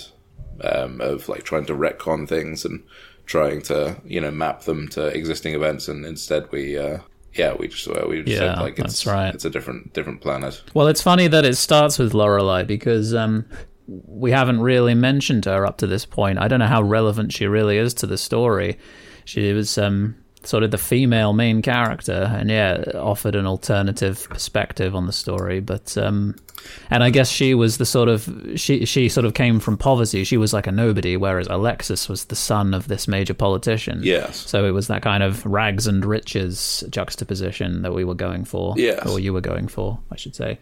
um, of like trying to retcon things and trying to you know map them to existing events, and instead we. Uh, yeah, we just uh, we just yeah, said like it's right. it's a different different planet. Well, it's funny that it starts with Lorelei because um, we haven't really mentioned her up to this point. I don't know how relevant she really is to the story. She was um, sort of the female main character, and yeah, offered an alternative perspective on the story. But um, and I guess she was the sort of she she sort of came from poverty. She was like a nobody, whereas Alexis was the son of this major politician. Yes. So it was that kind of rags and riches juxtaposition that we were going for. Yes. Or you were going for, I should say.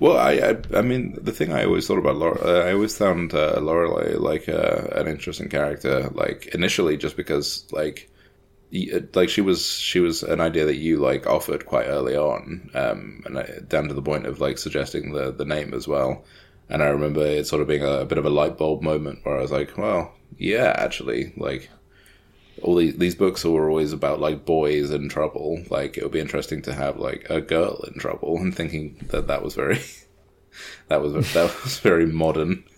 Well, I, I, I mean, the thing I always thought about Laura, uh, I always found uh, Lorelei like uh, an interesting character. Like initially, just because like, like she was she was an idea that you like offered quite early on, um, and I, down to the point of like suggesting the the name as well. And I remember it sort of being a, a bit of a light bulb moment where I was like, well, yeah, actually, like all these these books were always about like boys in trouble. Like it would be interesting to have like a girl in trouble, and thinking that that was very (laughs) that was that was very modern. (laughs)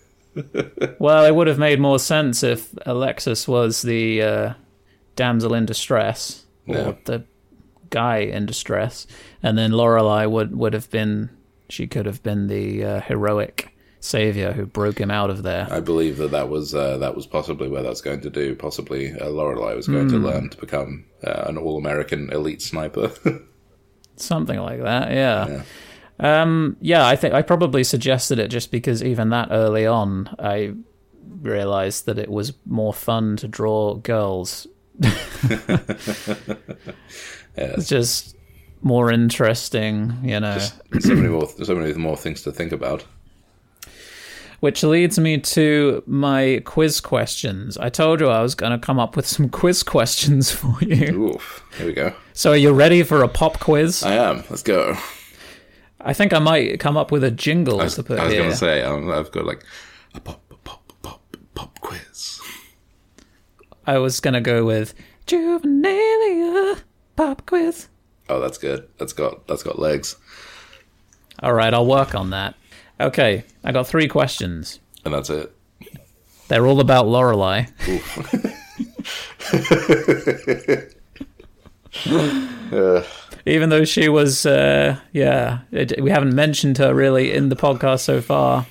Well, it would have made more sense if Alexis was the uh, damsel in distress or Yeah. the guy in distress, and then Lorelei would would have been she could have been the uh, heroic savior who broke him out of there. I believe that that was uh, that was possibly where that's going to do. Possibly uh, Lorelei was going to learn to become uh, an all American elite sniper. (laughs) Something like that, yeah. Um, yeah, I think I probably suggested it just because even that early on, I realized that it was more fun to draw girls. (laughs) It's just more interesting, you know. so many more so many more things to think about. Which leads me to my quiz questions. I told you I was going to come up with some quiz questions for you. Oof! Here we go. So, are you ready for a pop quiz? I am. Let's go. I think I might come up with a jingle I was, to put I was going to say um, I've got like a pop pop pop pop quiz. I was going to go with Juvenilia pop quiz. Oh, that's good. That's got that's got legs. All right, I'll work on that. Okay, I got three questions. And that's it. They're all about Lorelei. (laughs) Even though she was, uh, yeah, it, we haven't mentioned her really in the podcast so far.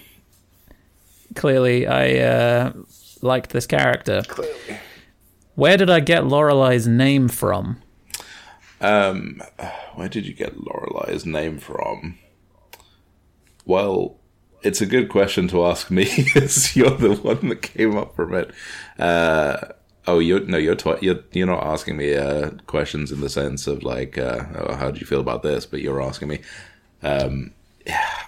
Clearly, I uh, liked this character. Clearly. Where did I get Lorelei's name from? Um, where did you get Lorelei's name from? Well, it's a good question to ask me, (laughs) as you're the one that came up from it. Uh, oh, you're no, you're you're you're not asking me uh, questions in the sense of like, uh, oh, how do you feel about this? But you're asking me. Um,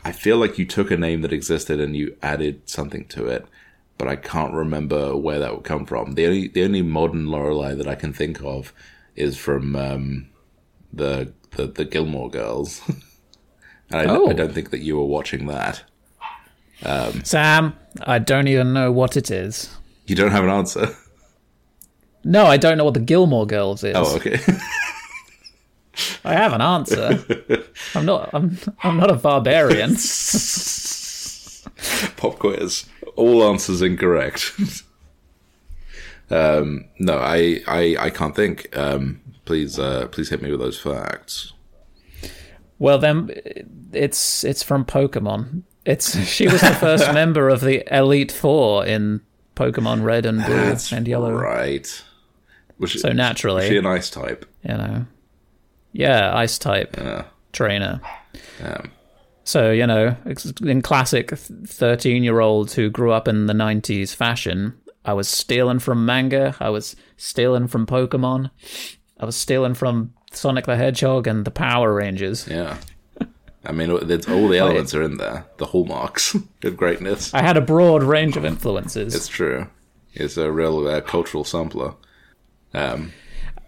I feel like you took a name that existed and you added something to it, but I can't remember where that would come from. The only the only modern Lorelei that I can think of is from um, the, the the Gilmore Girls, (laughs) and I, Oh. I don't think that you were watching that. Sam, I don't even know what it is. You don't have an answer. No, I don't know what the Gilmore Girls is. Oh, okay. (laughs) I have an answer. I'm not. I'm. I'm not a barbarian. (laughs) Pop quiz. All answers incorrect. (laughs) um, no, I, I I can't think. Um, please uh, please hit me with those facts. Well, then, it's it's from Pokemon. It's (laughs) she was the first (laughs) member of the Elite Four in Pokemon Red and Blue and Yellow. Right. She, So naturally, she an ice type? you know, yeah, Ice type Yeah. trainer. Um, So you know, in classic thirteen-year-olds who grew up in the '90s fashion, I was stealing from manga. I was stealing from Pokemon. I was stealing from Sonic the Hedgehog and the Power Rangers. yeah. I mean, all the (laughs) elements are in there. The hallmarks (laughs) of greatness. I had a broad range of influences. It's true. It's a real uh, cultural sampler. Um,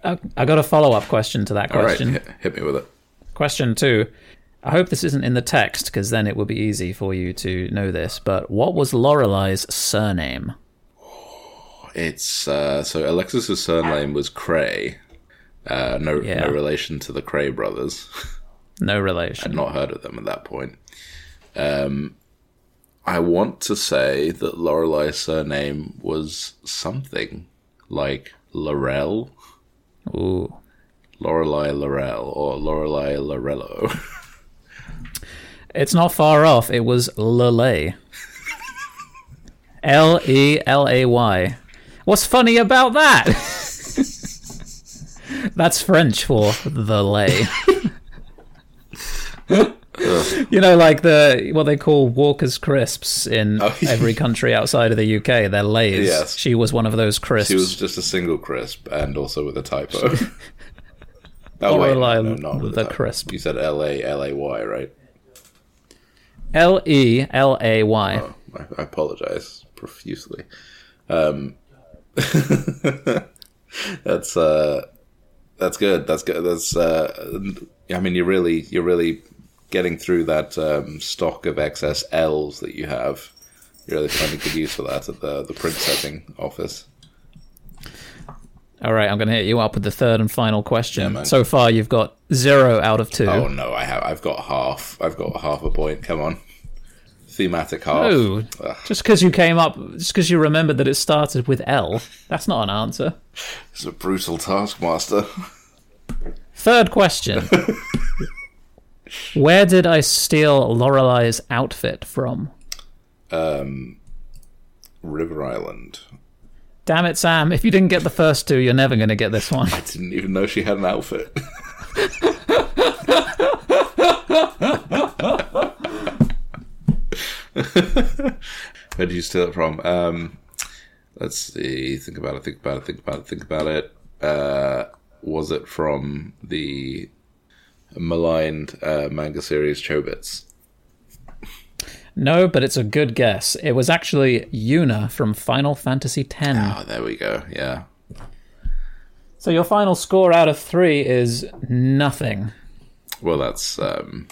I, I got a follow-up question to that all right, question. hit, hit me with it. Question two. I hope this isn't in the text because then it will be easy for you to know this. But what was Lorelei's surname? It's uh, so Alexis's surname was Cray. Uh, no, Yeah. no relation to the Kray brothers. No relation. I'd not heard of them at that point. Um, I want to say that Lorelai's surname was something like Laurel, Ooh. Lorelei Laurel, or Lorelei Lorello. (laughs) It's not far off. It was Lelay. (laughs) L E L A Y. What's funny about that? (laughs) That's French for the lay. (laughs) you know, like the what they call Walker's crisps in Oh, every country outside of the UK. They're lays. Yes. She was one of those crisps. She was just a single crisp and also with a typo. Oh, or wait, no, not with the a typo. crisp. You said L A L A Y, right? L E L A Y. Oh, I, apologize profusely. Um, (laughs) that's uh, that's good. That's good. That's uh, I mean, you're really you're really getting through that um, stock of excess L's that you have. You're really finding good use for that at the the print setting office. All right, I'm going to hit you up with the third and final question. Yeah, so far, you've got zero out of two. Oh no, I have. I've got half. I've got half a point. Come on, thematic half. No, Ugh. just because you came up, just because you remembered that it started with L, that's not an answer. It's a brutal taskmaster. (laughs) Third question. Where did I steal Lorelei's outfit from? Um, River Island. Damn it, Sam. If you didn't get the first two, you're never going to get this one. I didn't even know she had an outfit. (laughs) Where did you steal it from? Um, let's see. Think about it. Think about it. Think about it. Think about it. Uh, was it from the maligned uh, manga series Chobits? No, but it's a good guess. It was actually Yuna from Final Fantasy X. Oh, there we go. Yeah. So your final score out of three is nothing. Well, that's um,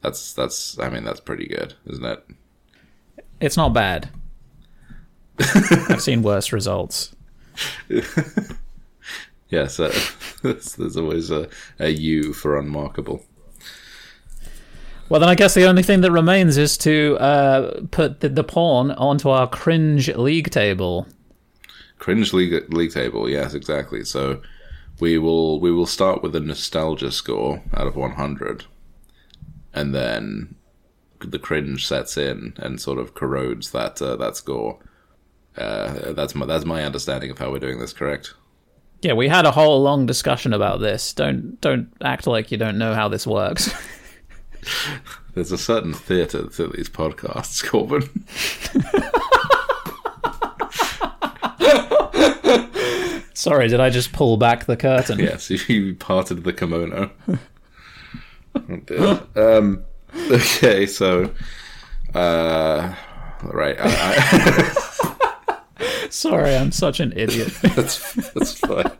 that's that's. I mean, that's pretty good, isn't it? It's not bad. I've seen worse results. (laughs) Yes, uh, (laughs) there's, always a, a U for unmarkable. Well, then I guess the only thing that remains is to uh, put the, the pawn onto our cringe league table. Cringe league league table, yes, exactly. So we will we will start with a nostalgia score out of 100, and then the cringe sets in and sort of corrodes that uh, that score. Uh, that's my that's my understanding of how we're doing this. Correct? Yeah, we had a whole long discussion about this. Don't don't act like you don't know how this works. (laughs) There's a certain theatre to these podcasts, (laughs) Corbin. Sorry, did I just pull back the curtain? Yes, (laughs) you parted the kimono. Oh, um, (laughs) okay, so, uh, right, I, (laughs) Sorry, I'm such an idiot. (laughs) That's that's fine.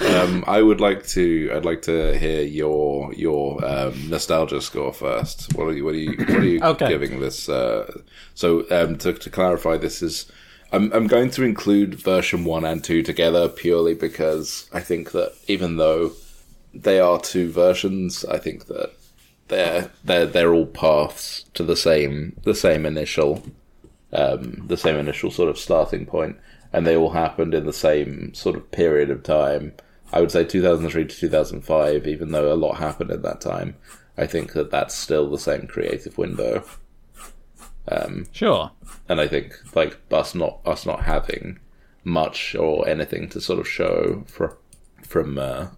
Um, I would like to. I'd like to hear your your um, nostalgia score first. What are you? What are you? What are you (clears throat) Okay. giving this? Uh, so um, to to clarify, this is. I'm I'm going to include version one and two together purely because I think that even though they are two versions, I think that they're they're they're all paths to the same the same initial um, the same initial sort of starting point, and they all happened in the same sort of period of time. I would say 2003 to 2005, even though a lot happened in that time. I think that that's still the same creative window, Sure. and I think like us not us not having much or anything to sort of show for, from uh,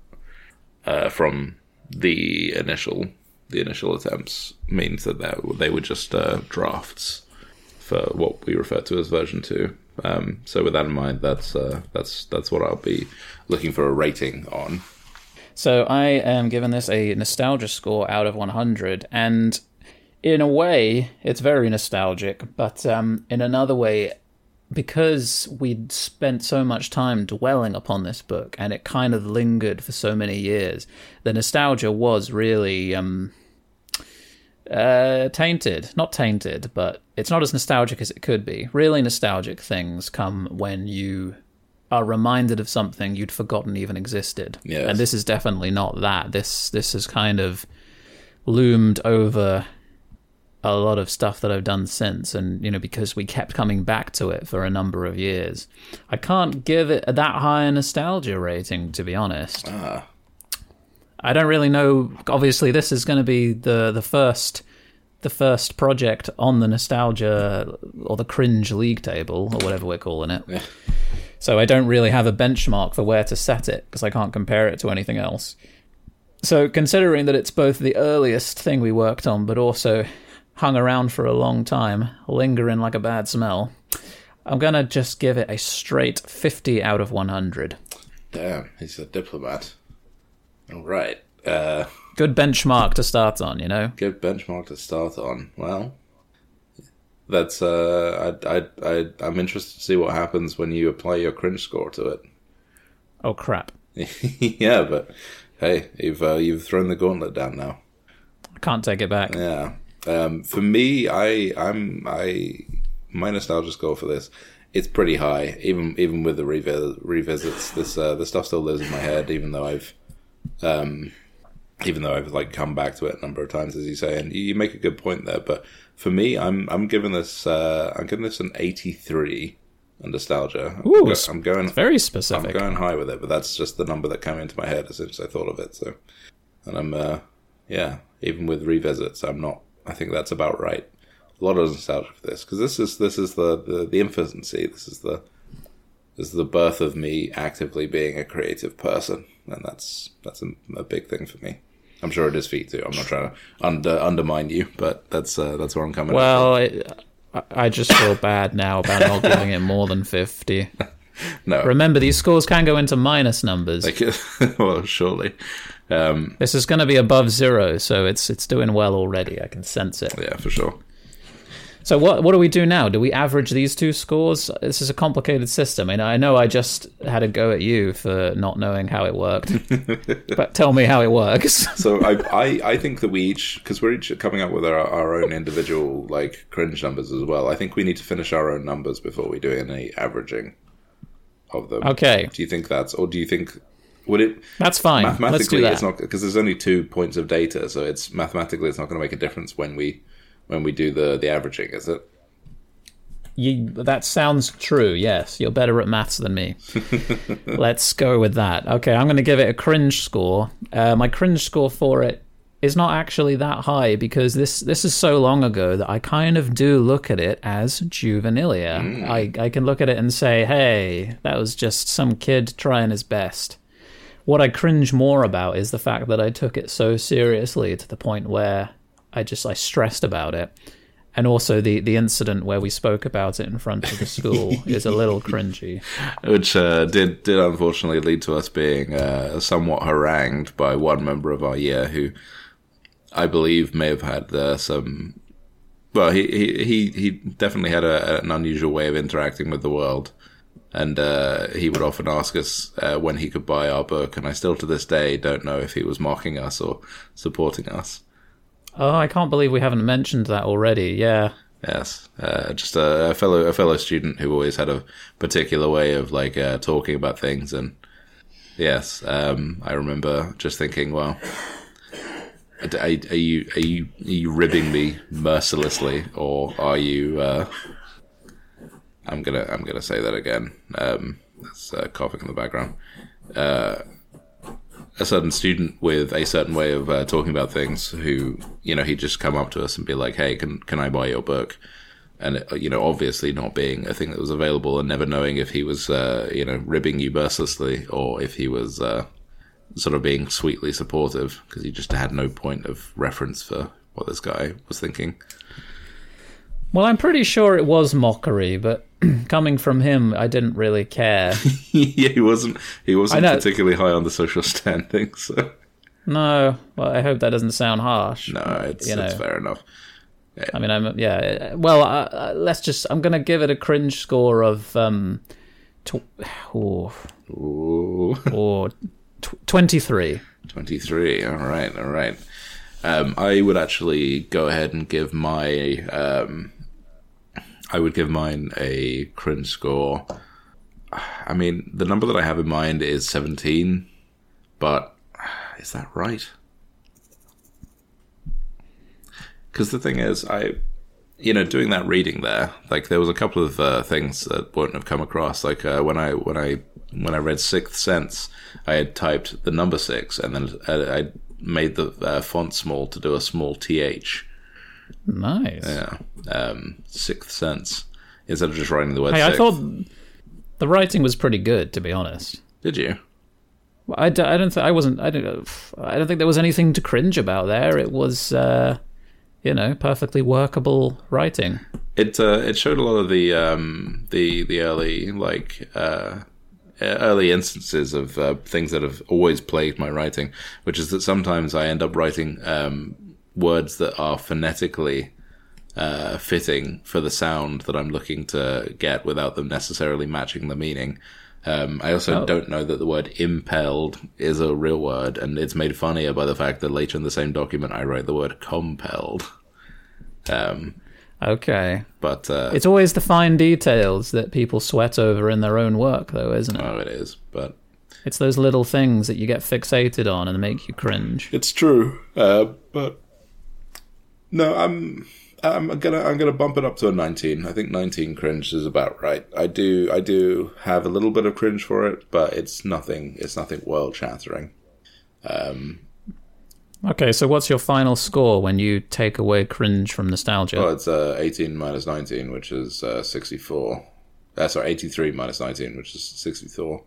uh, from the initial the initial attempts means that they, were just uh, drafts for what we refer to as version two. Um, so with that in mind, that's uh, that's that's what I'll be looking for a rating on. So I am giving this a nostalgia score out of 100, and in a way, it's very nostalgic. But um, in another way, because we'd spent so much time dwelling upon this book, and it kind of lingered for so many years, the nostalgia was really um, uh, tainted. Not tainted, but it's not as nostalgic as it could be. Really nostalgic things come when you are reminded of something you'd forgotten even existed. Yes. And this is definitely not that. This this has kind of loomed over a lot of stuff that I've done since and you know because we kept coming back to it for a number of years. I can't give it that high a nostalgia rating to be honest. Ah, I don't really know obviously this is going to be the the first the first project on the nostalgia or the cringe league table or whatever we're calling it. Yeah. So I don't really have a benchmark for where to set it because I can't compare it to anything else. So considering that it's both the earliest thing we worked on, but also hung around for a long time, lingering like a bad smell, I'm gonna just give it a straight 50 out of 100. Damn, he's a diplomat. All right. Uh, Good benchmark to start on, you know? good benchmark to start on. Well, that's uh, I, I, I, I'm interested to see what happens when you apply your cringe score to it. Oh crap. (laughs) yeah, but hey, you've uh, you've thrown the gauntlet down now. I can't take it back. Yeah. Um, for me, I I'm I my nostalgia score for this it's pretty high. Even even with the revi- revisits, this uh, the stuff still lives in my head. Even though I've um, even though I've like come back to it a number of times, as you say, and you make a good point there. But for me, I'm I'm giving this uh, I'm giving this an 83 on nostalgia. I'm, Ooh, go- I'm going Very specific. I'm going high with it, but that's just the number that came into my head as soon as I thought of it. So, and I'm, uh, yeah, even with revisits, I'm not. I think that's about right. A lot of nostalgia for this because this is this is the, the the infancy. This is the is the birth of me actively being a creative person, and that's that's a, a big thing for me. I'm sure it is for you too. I'm not trying to under, undermine you, but that's uh, that's where I'm coming. Well, it, I- I just feel bad now about not giving it more than 50. (laughs) no, Remember, these scores can go into minus numbers. like, (laughs) well, surely, um, This is going to be above zero, so it's it's doing well already. I can sense it. yeah, for sure. So what what do we do now? Do we average these two scores? This is a complicated system. I know, I know I just had a go at you for not knowing how it worked, (laughs) but tell me how it works. So I, I, I think that we each, because we're each coming up with our, our own individual like cringe numbers as well. I think we need to finish our own numbers before we do any averaging of them. Okay, Do you think that's, or do you think would it that's fine. Let's do mathematically? that. It's not because there's only two points of data, so it's mathematically it's not going to make a difference when we when we do the the averaging, is it? You, that sounds true. Yes, you're better at maths than me. (laughs) Let's go with that. Okay, I'm going to give it a cringe score. Uh, my cringe score for it is not actually that high because this this is so long ago that I kind of do look at it as juvenilia. I I can look at it and say, hey, that was just some kid trying his best. What I cringe more about is the fact that I took it so seriously to the point where I just I stressed about it. And also the the incident where we spoke about it in front of the school (laughs) is a little cringy. Which uh, did did unfortunately lead to us being uh, somewhat harangued by one member of our year who I believe may have had uh, some. Well, he, he, he, he definitely had a, an unusual way of interacting with the world. And uh, he would often ask us uh, when he could buy our book. And I still to this day don't know if he was mocking us or supporting us. Oh, I can't believe we haven't mentioned that already. Yeah. Yes, uh, just a, a fellow a fellow student who always had a particular way of like uh, talking about things, and yes, um, I remember just thinking, well, are, are you are you are you ribbing me mercilessly, or are you? Uh, I'm gonna I'm gonna say that again. Um, that's uh, coughing in the background. Uh, a certain student with a certain way of uh, talking about things who you know he'd just come up to us and be like hey can can i buy your book? And it, you know obviously not being a thing that was available and never knowing if he was uh, you know ribbing you mercilessly or if he was uh, sort of being sweetly supportive because he just had no point of reference for what this guy was thinking Well, I'm pretty sure it was mockery, but (clears throat) coming from him, I didn't really care. (laughs) yeah he wasn't he wasn't particularly high on the social (laughs) standing so No, well, I hope that doesn't sound harsh. no it's, You it's fair enough I mean, I'm yeah. Well, uh, let's just. I'm gonna give it a cringe score of um, tw- (sighs) oh, Ooh. or tw- twenty-three. 23 all right all right um, i would actually go ahead and give my um, i would give mine a cringe score. I mean the number that i have in mind is 17 but is that right? Because the thing is i you know doing that reading there like there was a couple of uh, things that wouldn't have come across. Like uh, when i when i when i read sixth sense i had typed the number six and then i, I made the uh, font small to do a small th Nice. yeah um sixth sense instead of just writing the word Hey, I thought. The writing was pretty good, to be honest. Did you? I, d- I don't think I wasn't. I don't. I don't think there was anything to cringe about there. It was, uh, you know, perfectly workable writing. It uh, it showed a lot of the um, the the early like uh, early instances of uh, things that have always plagued my writing, which is that sometimes I end up writing um, words that are phonetically uh, fitting for the sound that I'm looking to get without them necessarily matching the meaning. Um, I also Oh. don't know that the word impelled is a real word, and it's made funnier by the fact that later in the same document I write the word compelled. Um, Okay, but uh, it's always the fine details that people sweat over in their own work, though, isn't it? oh, it is. But It's those little things that you get fixated on and make you cringe. It's true, uh, but no, I'm I'm gonna I'm gonna bump it up to a 19. I think 19 cringe is about right. I do I do have a little bit of cringe for it, but it's nothing it's nothing world shattering. Um, okay, so what's your final score when you take away cringe from nostalgia? Well, it's uh, 18 minus 19, which is uh, 64. Uh, sorry, 83 minus 19, which is 64.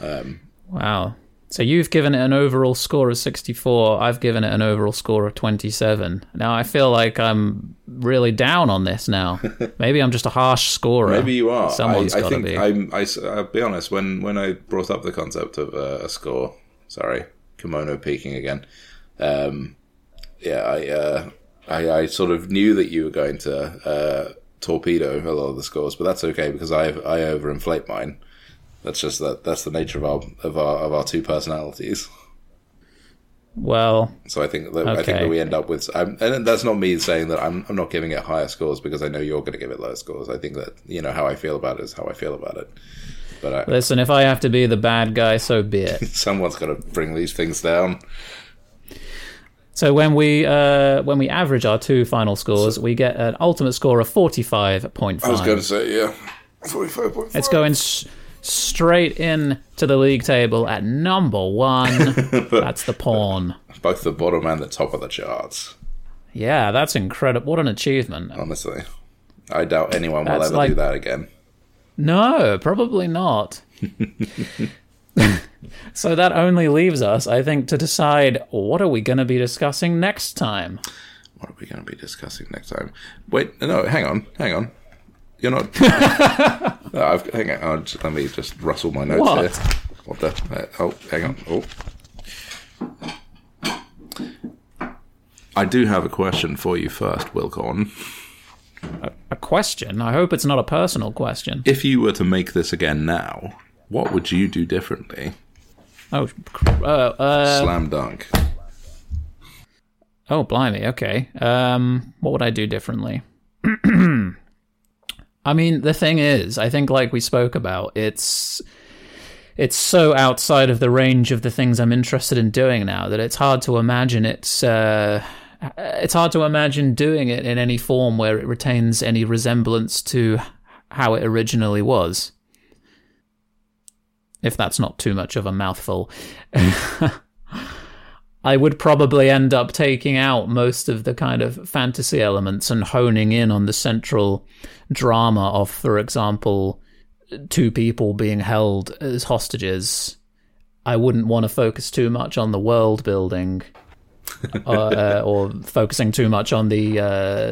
Um, Wow. So you've given it an overall score of 64. I've given it an overall score of 27. Now I feel like I'm really down on this now. (laughs) Maybe I'm just a harsh scorer. Maybe you are. Someone's I, I gotta think be. I'm. I, will be honest. When when I brought up the concept of uh, a score, sorry, kimono peeking again. Um, yeah, I, uh, I I sort of knew that you were going to uh, torpedo a lot of the scores, but that's okay because I I overinflate mine. That's just that. That's the nature of our of our of our two personalities. Well, So I think that I think that we end up with, I'm, and that's not me saying that I'm I'm not giving it higher scores because I know you're going to give it lower scores. I think that you know how I feel about it is how I feel about it. But I, listen, if I have to be the bad guy, so be it. (laughs) someone's got to bring these things down. So when we uh, when we average our two final scores, we get an ultimate score of 45.5. I was going to say yeah, forty-five point It's going s- straight in to the league table at number one. (laughs) That's the pawn. both the bottom and the top of the charts. Yeah, that's incredible. What an achievement. Honestly, I doubt anyone will That's ever like- do that again. No, probably not. (laughs) so that only leaves us, I think, to decide what are we going to be discussing next time. What are we going to be discussing next time? Wait, no, hang on, hang on. You're not. (laughs) no, I've, hang on. I'll just- let me just rustle my notes What? here. What the? uh, oh, hang on. Oh. I do have a question for you first, Wilcorn. A question? I hope it's not a personal question. If you were to make this again now, what would you do differently? Oh, uh, uh, Slam dunk. oh, blimey. Okay. Um, what would I do differently? (clears throat) (clears throat) I mean, the thing is, I think, like we spoke about, it's it's so outside of the range of the things I'm interested in doing now that it's hard to imagine it's uh, it's hard to imagine doing it in any form where it retains any resemblance to how it originally was. If that's not too much of a mouthful. (laughs) I would probably end up taking out most of the kind of fantasy elements and honing in on the central drama of, for example, two people being held as hostages. I wouldn't want to focus too much on the world building. (laughs) uh, or focusing too much on the, uh,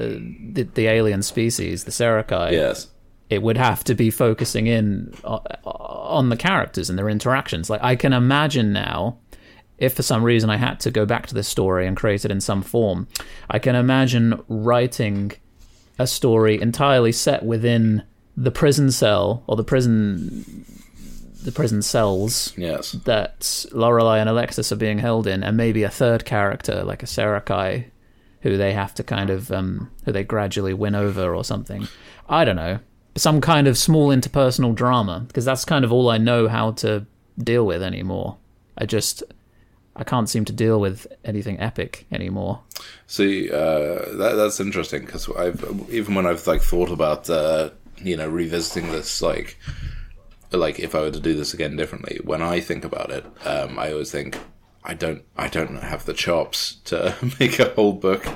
the the alien species, the Serakai Yes. it would have to be focusing in on the characters and their interactions. Like I can imagine now, if for some reason I had to go back to this story and create it in some form, I can imagine writing a story entirely set within the prison cell or the prison the prison cells Yes. that Lorelei and Alexis are being held in, and maybe a third character like a Serakai, who they have to kind of um, who they gradually win over or something. I don't know, some kind of small interpersonal drama because that's kind of all I know how to deal with anymore. I just I can't seem to deal with anything epic anymore. See, uh, that, that's interesting because I've even when I've like thought about uh, you know revisiting this, like like if I were to do this again differently, when I think about it, um, I always think I don't I don't have the chops to (laughs) make a whole book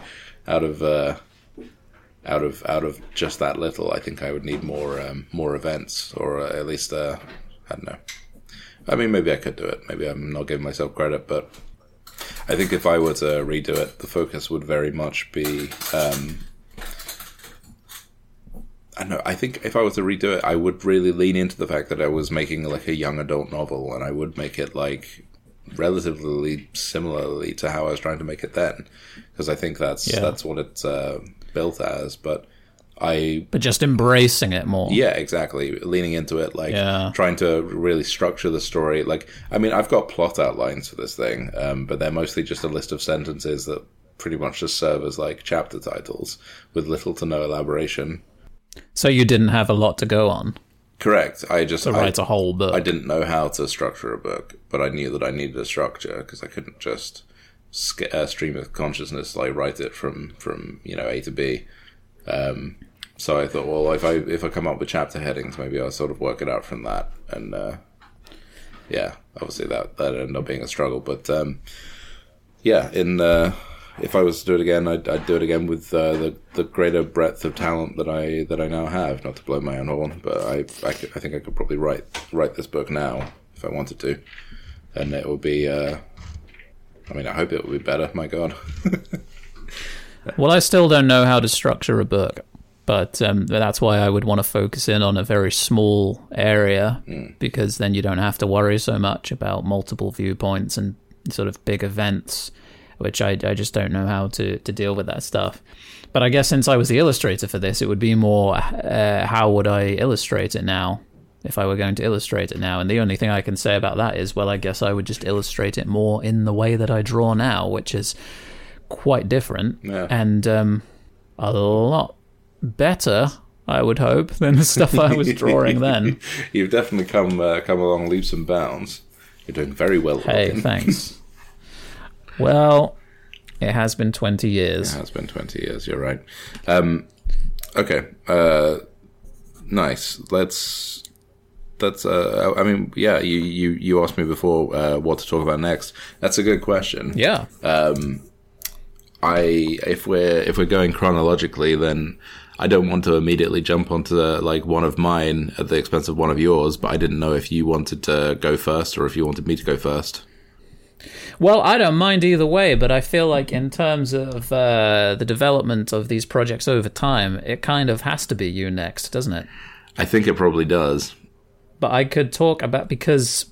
out of uh, out of out of just that little, I think I would need more um, more events, or uh, at least uh, I don't know. I mean, maybe I could do it. Maybe I'm not giving myself credit, but I think if I were to redo it, the focus would very much be. Um, I know. I think if I were to redo it, I would really lean into the fact that I was making like a young adult novel, and I would make it like relatively similarly to how I was trying to make it then, because I think that's Yeah. that's what it's uh, built as. But I But just embracing it more. yeah, exactly. Leaning into it, like Yeah. trying to really structure the story. Like, I mean, I've got plot outlines for this thing, um, but they're mostly just a list of sentences that pretty much just serve as like chapter titles with little to no elaboration. So you didn't have a lot to go on Correct. I just to write a whole book. I didn't know how to structure a book, but I knew that I needed a structure because I couldn't just sk- uh, stream of consciousness like write it from from you know A to B. Um, so I thought, well, if I if I come up with chapter headings, maybe I'll sort of work it out from that. And uh, yeah, obviously that that ended up being a struggle, but um, yeah, in if I was to do it again, I'd, I'd do it again with uh, the the greater breadth of talent that I that I now have. Not to blow my own horn, but I I, could, I think I could probably write write this book now if I wanted to, and it would be. Uh, I mean, I hope it would be better. My God. (laughs) Well, I still don't know how to structure a book, but um, that's why I would want to focus in on a very small area because then you don't have to worry so much about multiple viewpoints and sort of big events, which I, I just don't know how to, to deal with that stuff. But I guess since I was the illustrator for this, it would be more uh, how would I illustrate it now if I were going to illustrate it now. And the only thing I can say about that is, well, I guess I would just illustrate it more in the way that I draw now, which is quite different Yeah. and um, a lot better, I would hope, than the stuff I was drawing then. (laughs) You've definitely come uh, come along leaps and bounds. You're doing very well. Hey, Robin. thanks. (laughs) Well, it has been 20 years. It has been 20 years, you're right. Um, okay. Uh, nice. Let's. That's. Uh, I mean, yeah. You, you, you asked me before uh, what to talk about next. That's a good question. Yeah. I if we're if we're going chronologically, then I don't want to immediately jump onto like one of mine at the expense of one of yours. But I didn't know if you wanted to go first or if you wanted me to go first. Well, I don't mind either way, but I feel like in terms of uh, the development of these projects over time, it kind of has to be you next, doesn't it? I think it probably does. but I could talk about because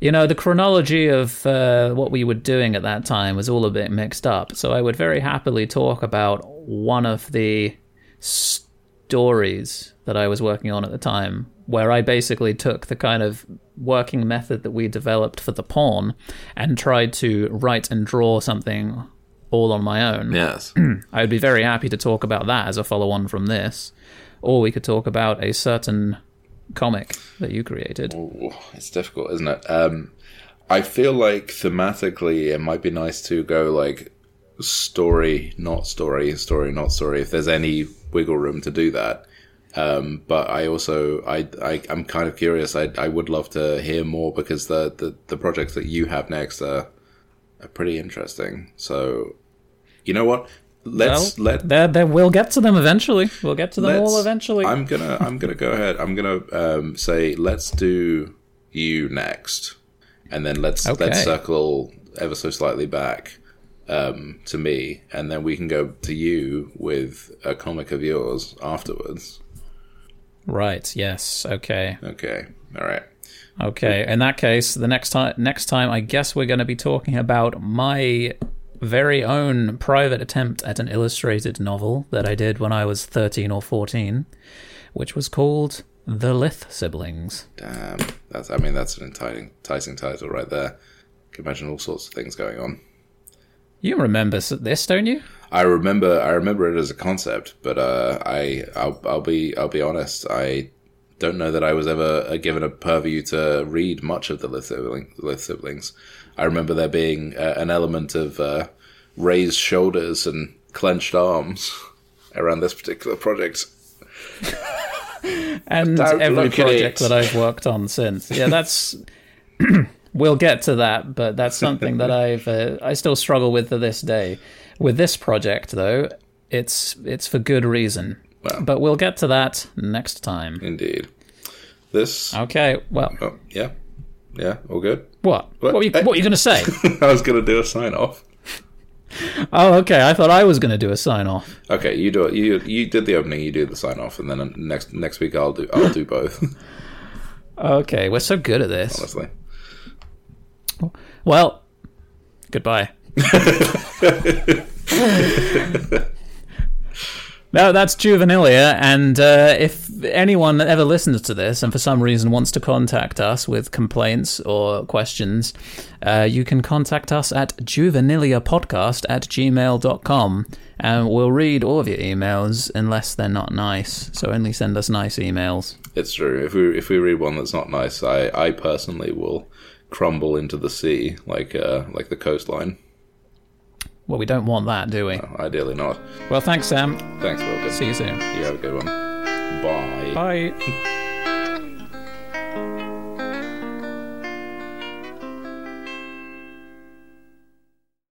you know the chronology of uh, what we were doing at that time was all a bit mixed up. So I would very happily talk about one of the stories that I was working on at the time, where I basically took the kind of working method that we developed for the pawn and tried to write and draw something all on my own. (clears throat) Yes. (clears throat) I would be very happy to talk about that as a follow on from this. Or we could talk about a certain comic that you created. Ooh, it's difficult, isn't it? Um, I feel like thematically it might be nice to go like story, not story, story, not story, if there's any wiggle room to do that. Um, but I also, I, I, I'm kind of curious. I, I would love to hear more because the, the, the projects that you have next are, are pretty interesting. So, you know what? Let's well, let there, there, we'll get to them eventually. We'll get to them all eventually. I'm gonna I'm gonna go ahead. I'm gonna um, say let's do you next, and then let's Okay. let's circle ever so slightly back um, to me, and then we can go to you with a comic of yours afterwards. right. Yes. Okay. Okay. All right. Okay. In that case, the next time, next time, I guess we're going to be talking about my very own private attempt at an illustrated novel that I did when I was thirteen or fourteen, which was called The Lith Siblings. Damn. That's I mean that's an enticing, enticing title right there. Can imagine all sorts of things going on. You remember this, don't you? I remember I remember it as a concept, but uh, I I'll, I'll be I'll be honest. I don't know that I was ever uh, given a purview to read much of the Lith, sibling, Lith siblings. I remember there being uh, an element of uh, raised shoulders and clenched arms (laughs) around this particular project. (laughs) and every project that I've worked on since. Yeah, that's. (laughs) we'll get to that, but that's something that I've uh, I still struggle with to this day. With this project, though, it's it's for good reason. Well. But we'll get to that next time. Indeed. This. Okay. Well, Oh, yeah. Yeah, all good. What? What, you, what were you going to say? (laughs) I was going to do a sign off. (laughs) oh, okay. I thought I was going to do a sign off. Okay, you do it. You you did the opening. You do the sign off, and then next next week I'll do I'll do both. (laughs) Okay, we're so good at this. honestly. Well, goodbye. No, that's Juvenilia, and uh, if anyone ever listens to this and for some reason wants to contact us with complaints or questions, uh, you can contact us at juveniliapodcast at gmail.com, and we'll read all of your emails unless they're not nice, so only send us nice emails. It's true. If we if we read one that's not nice, I I personally will crumble into the sea like uh like the coastline. Well, we don't want that, do we? Ideally not. Well, thanks, Sam. Thanks, Wilkins. See you soon. You have a good one. Bye. Bye.